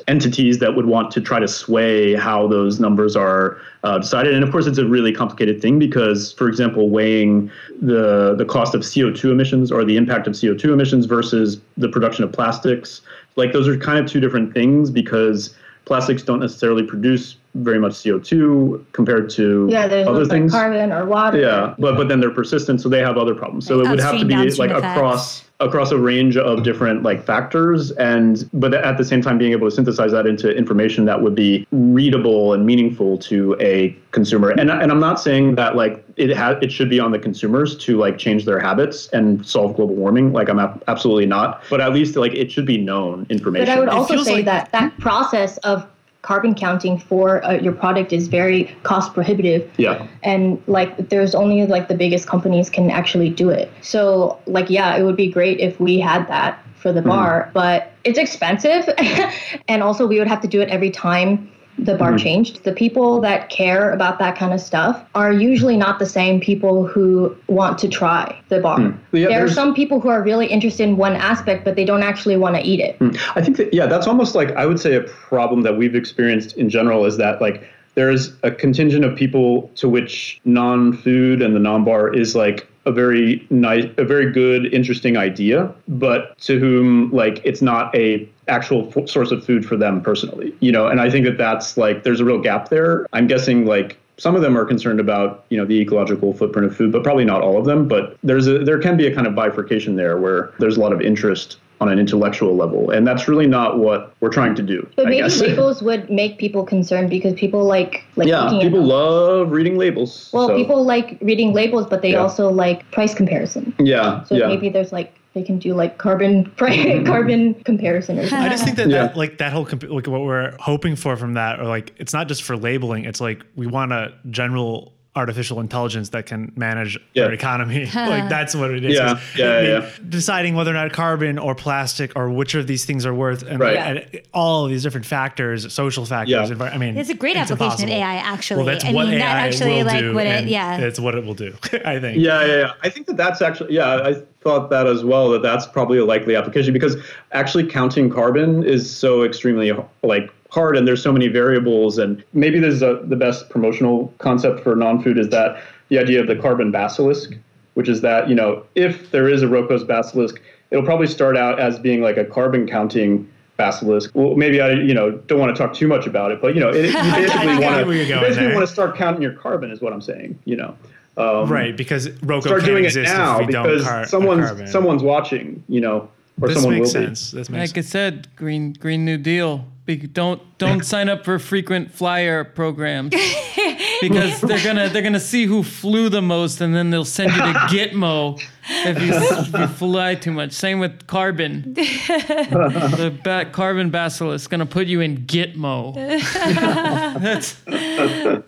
C: entities that would want to try to sway how those numbers are uh, decided. And of course, it's a really complicated thing because, for example, weighing the the cost of CO2 emissions or the impact of CO2 emissions versus the production of plastics, like those are kind of two different things because plastics don't necessarily produce very much CO2 compared to
D: Yeah, there's
C: other
D: like
C: things.
D: carbon or water.
C: Yeah, but but then they're persistent, so they have other problems. So
B: Like
C: it would have to be like
B: effects.
C: across across a range of different like factors, and but at the same time being able to synthesize that into information that would be readable and meaningful to a consumer. And and I'm not saying that like it ha- it should be on the consumers to like change their habits and solve global warming. Like I'm ab- absolutely not. But at least like it should be known information.
D: But I would also say
E: like-
D: that that process of carbon counting for uh, your product is very cost prohibitive.
C: yeah.
D: and like there's only like the biggest companies can actually do it so like yeah it would be great if we had that for the bar but it's expensive and also we would have to do it every time the bar mm-hmm. changed. The people that care about that kind of stuff are usually not the same people who want to try the bar. Hmm.
C: Yeah,
D: there are some people who are really interested in one aspect but they don't actually want to eat it. Hmm.
C: I think that yeah, that's almost like I would say a problem that we've experienced in general is that like there's a contingent of people to which non-food and the non-bar is like a very nice, a very good, interesting idea, but to whom like it's not a actual f- source of food for them personally, you know. And I think that that's like there's a real gap there. I'm guessing like some of them are concerned about you know the ecological footprint of food, but probably not all of them. But there's a there can be a kind of bifurcation there where there's a lot of interest on an intellectual level, and that's really not what we're trying to do.
D: but
C: I
D: maybe
C: guess.
D: labels would make people concerned because people like like
C: yeah, people love reading labels.
D: Well,
C: so-
D: people like reading labels, but they
C: Yeah.
D: also like price comparison.
C: Yeah,
D: So
C: yeah.
D: maybe there's like they can do like carbon price, mm-hmm. carbon comparison or something.
E: I just think that,
C: Yeah.
E: that like that whole comp- like what we're hoping for from that, or like it's not just for labeling. It's like we want a general artificial intelligence that can manage
C: Yeah.
E: our economy. like that's what it is.
C: Yeah,
E: 'Cause
C: yeah,
E: I mean,
C: yeah.
E: Deciding whether or not carbon or plastic or which of these things are worth, and,
C: Right.
E: and all of these different factors, social factors.
C: Yeah.
E: envi- I mean,
B: It's a great
E: it's
B: application
E: impossible.
B: of AI, actually.
E: Well, that's
B: I
E: what
B: mean,
E: AI
B: that actually,
E: will
B: like,
E: do,
B: would it- yeah.
E: it's what it will do. I think.
C: Yeah, yeah, yeah. I think that that's actually, yeah, I thought that as well, that that's probably a likely application because actually counting carbon is so extremely like hard and there's so many variables. And maybe this is a, the best promotional concept for non food is that the idea of the carbon basilisk, which is that, you know, if there is a Roko's basilisk, it'll probably start out as being like a carbon counting basilisk. Well, maybe I, you know, don't want to talk too much about it, but you know, it, you basically want
E: where you're
C: to basically want to start counting your carbon, is what I'm saying. You know, um,
E: Right, because Roku
C: start
E: can't
C: doing it now
E: if we don't
C: because
E: car-
C: someone's someone's watching, you know, or
E: This
C: someone
E: makes
C: will
E: sense. This makes
A: Like I said, green Green New Deal. Don't don't sign up for frequent flyer programs because they're gonna they're gonna see who flew the most and then they'll send you to Gitmo if you, if you fly too much. Same with carbon. the ba- carbon bacillus is gonna put you in Gitmo.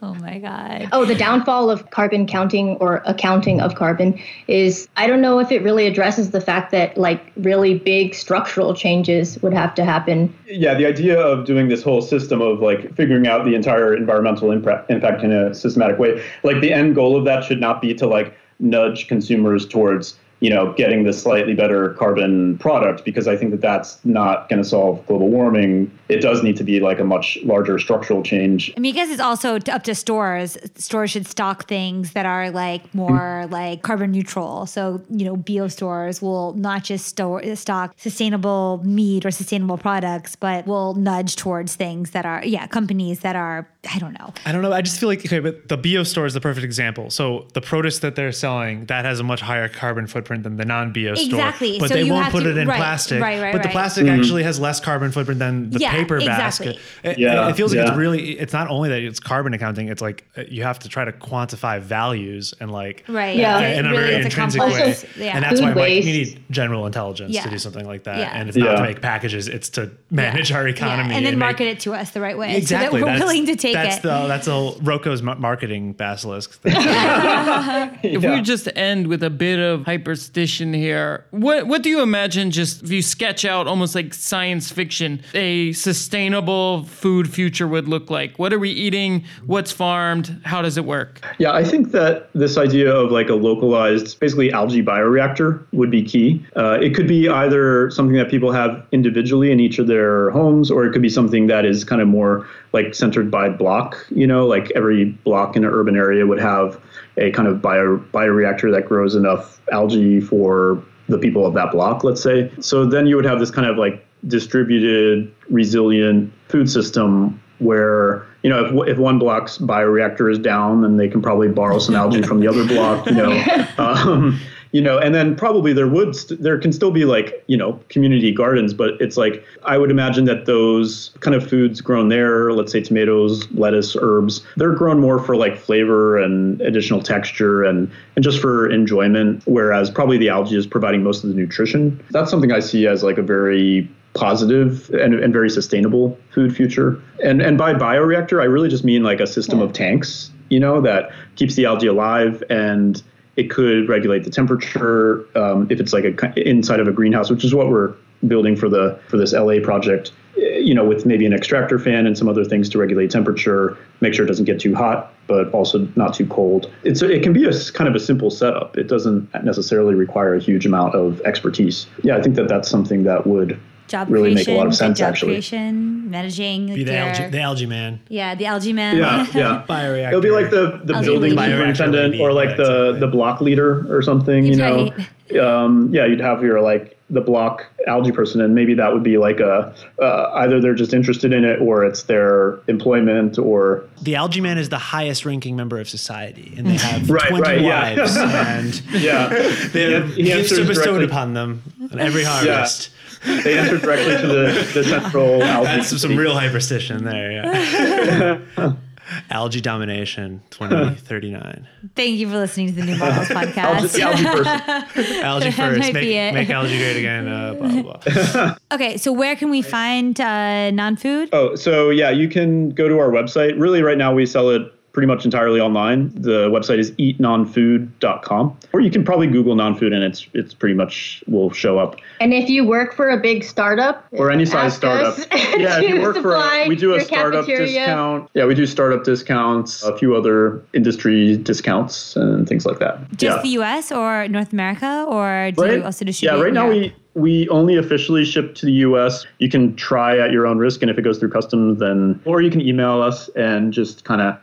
B: Oh my god.
D: Oh, the downfall of carbon counting or accounting of carbon is I don't know if it really addresses the fact that like really big structural changes would have to happen.
C: Yeah, the idea of doing this whole system of like figuring out the entire environmental impact, in a systematic way, like the end goal of that should not be to like nudge consumers towards you know getting the slightly better carbon product because I think that that's not going to solve global warming. It does need to be like a much larger structural change.
B: I mean, I guess it's also up to stores. Stores should stock things that are like more like carbon neutral. So, you know, bio stores will not just store, stock sustainable meat or sustainable products, but will nudge towards things that are, yeah, companies that are, I don't know.
E: I don't know. I just feel like okay, but the bio store is the perfect example. So the produce that they're selling that has a much higher carbon footprint than the non-bio store.
B: Exactly.
E: But
B: So
E: they won't put
B: to-
E: it in
B: right,
E: plastic.
B: right, right,
E: but the
B: right.
E: plastic actually has less carbon footprint than the
B: Yeah,
E: paper
B: exactly.
E: basket. It,
C: Yeah,
E: it feels like
C: yeah.
E: it's really. It's not only that it's carbon accounting. It's like uh, you have to try to quantify values and like
B: Right.
D: Yeah.
B: It
E: in a
B: really
E: very
B: is a
E: intrinsic way.
B: Yeah.
E: And that's why
D: Food
E: like, you need general intelligence
B: Yeah.
E: to do something like that.
B: Yeah.
E: And it's not to make packages. It's to manage our
B: Yeah,
E: economy
B: and then
E: make-
B: market it to us the right way
E: Exactly.
B: so that we're willing to take
E: that's
B: it.
E: The, that's a Roko's marketing basilisk.
A: If we just end with a bit of hyperstition here, what what do you imagine? Just if you sketch out almost like science fiction, a sustainable food future would look like. What are we eating? What's farmed? How does it work?
C: Yeah, I think that this idea of like a localized, basically algae bioreactor would be key. Uh, it could be either something that people have individually in each of their homes, or it could be something that is kind of more like centered by block. You know, like every block in an urban area would have a kind of bio bioreactor that grows enough algae for the people of that block, let's say. So then you would have this kind of like distributed, resilient food system where you know if, if one block's bioreactor is down, then they can probably borrow some algae from the other block. You know, um, you know, and then probably there would st- there can still be like you know community gardens, but it's like I would imagine that those kind of foods grown there, let's say tomatoes, lettuce, herbs, they're grown more for like flavor and additional texture and and just for enjoyment. Whereas probably the algae is providing most of the nutrition. That's something I see as like a very positive and, and very sustainable food future. And and by bioreactor, I really just mean like a system of tanks, you know, that keeps the algae alive and it could regulate the temperature um, if it's like a inside of a greenhouse, which is what we're building for the for this LA project. eh, You know, with maybe an extractor fan and some other things to regulate temperature, make sure it doesn't get too hot, but also not too cold. It's it can be a kind of a simple setup. It doesn't necessarily require a huge amount of expertise. Yeah, I think that that's something that would
B: job
C: really make
B: creation,
C: a lot of sense
B: job
C: actually.
B: creation, managing
E: Be the
B: their-
E: algae, the algae man.
B: yeah, the algae man.
C: Yeah, yeah.
E: Bioreactor.
C: It'll be like the, the
B: Algae
C: building
B: lady.
C: superintendent or like the, the block leader or something, you know. Um, yeah, you'd have your like the block algae person, and maybe that would be like a uh, either they're just interested in it or it's their employment or
E: the algae man is the highest ranking member of society, and they have
C: Right,
E: 20
C: right, yeah.
E: wives, and
C: yeah,
E: they have
C: He
E: gifts bestowed upon them on every harvest.
C: they answer directly to the, the central algae.
E: That's some
C: committee.
E: real hyperstition there. Yeah. algae domination 2039.
B: Thank you for listening to the New Models podcast.
C: the algae person.
E: Algae first. Make, make algae great again. Uh, blah, blah, blah.
B: Okay, so where can we find uh, non-food?
C: Oh, so yeah, you can go to our website. Really, right now we sell it pretty much entirely online. The website is eatnonfood.com, or you can probably Google non-food and it's it's pretty much will show up.
D: And if you work for a big startup
C: Or any size startup. Yeah, if you work for a, we do a startup
D: cafeteria.
C: discount. Yeah, we do startup discounts, a few other industry discounts and things like that.
B: Just
C: yeah.
B: the U.S. or North America, or do you also distribute?
C: Yeah, right now we we only officially ship to the U.S. You can try at your own risk, and if it goes through customs, then or you can email us and just kind of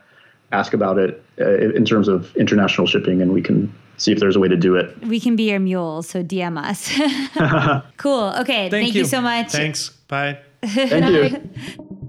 C: ask about it uh, in terms of international shipping, and we can see if there's a way to do it.
B: we can be your mules, so DM us. cool. Okay. Thank, you.
A: you.
B: so much.
E: Thanks. Bye.
C: Thank you.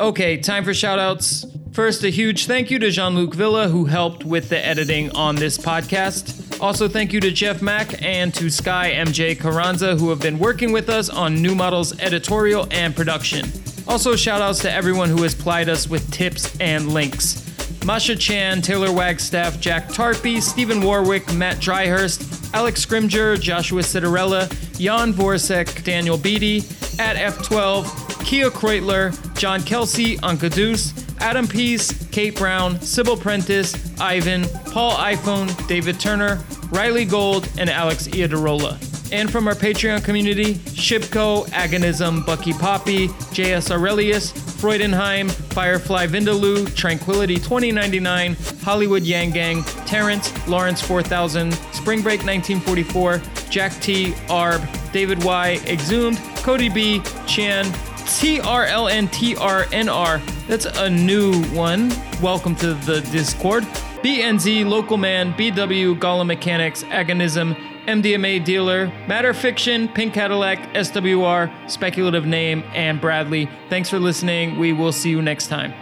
A: Okay, time for shout outs. First, a huge thank you to Jean Luc Villa, who helped with the editing on this podcast. Also, thank you to Jeff Mack and to Sky MJ Carranza, who have been working with us on New Models editorial and production. Also, shout outs to everyone who has plied us with tips and links. Masha Chan, Taylor Wagstaff, Jack Tarpey, Stephen Warwick, Matt Dryhurst, Alex Scrimger, Joshua Citarella, Jan Vorsek, Daniel Beatty, at F12, Kia Kreutler, John Kelsey, Deuce, Adam Peace, Kate Brown, Sybil Prentice, Ivan, Paul iPhone, David Turner, Riley Gold, and Alex Iadarola. And from our Patreon community, Shipko, Agonism, Bucky Poppy, JS Aurelius, Freudenheim, Firefly Vindaloo, Tranquility 2099, Hollywood Yang Gang, Terrence, Lawrence 4000, Spring Break 1944, Jack T, Arb, David Y, Exhumed, Cody B, Chan, TRLNTRNR. That's a new one. Welcome to the Discord. BNZ, Local Man, BW, Gollum Mechanics, Agonism, MDMA Dealer, Matter Fiction, Pink Cadillac, SWR, Speculative Name, and Bradley. Thanks for listening. We will see you next time.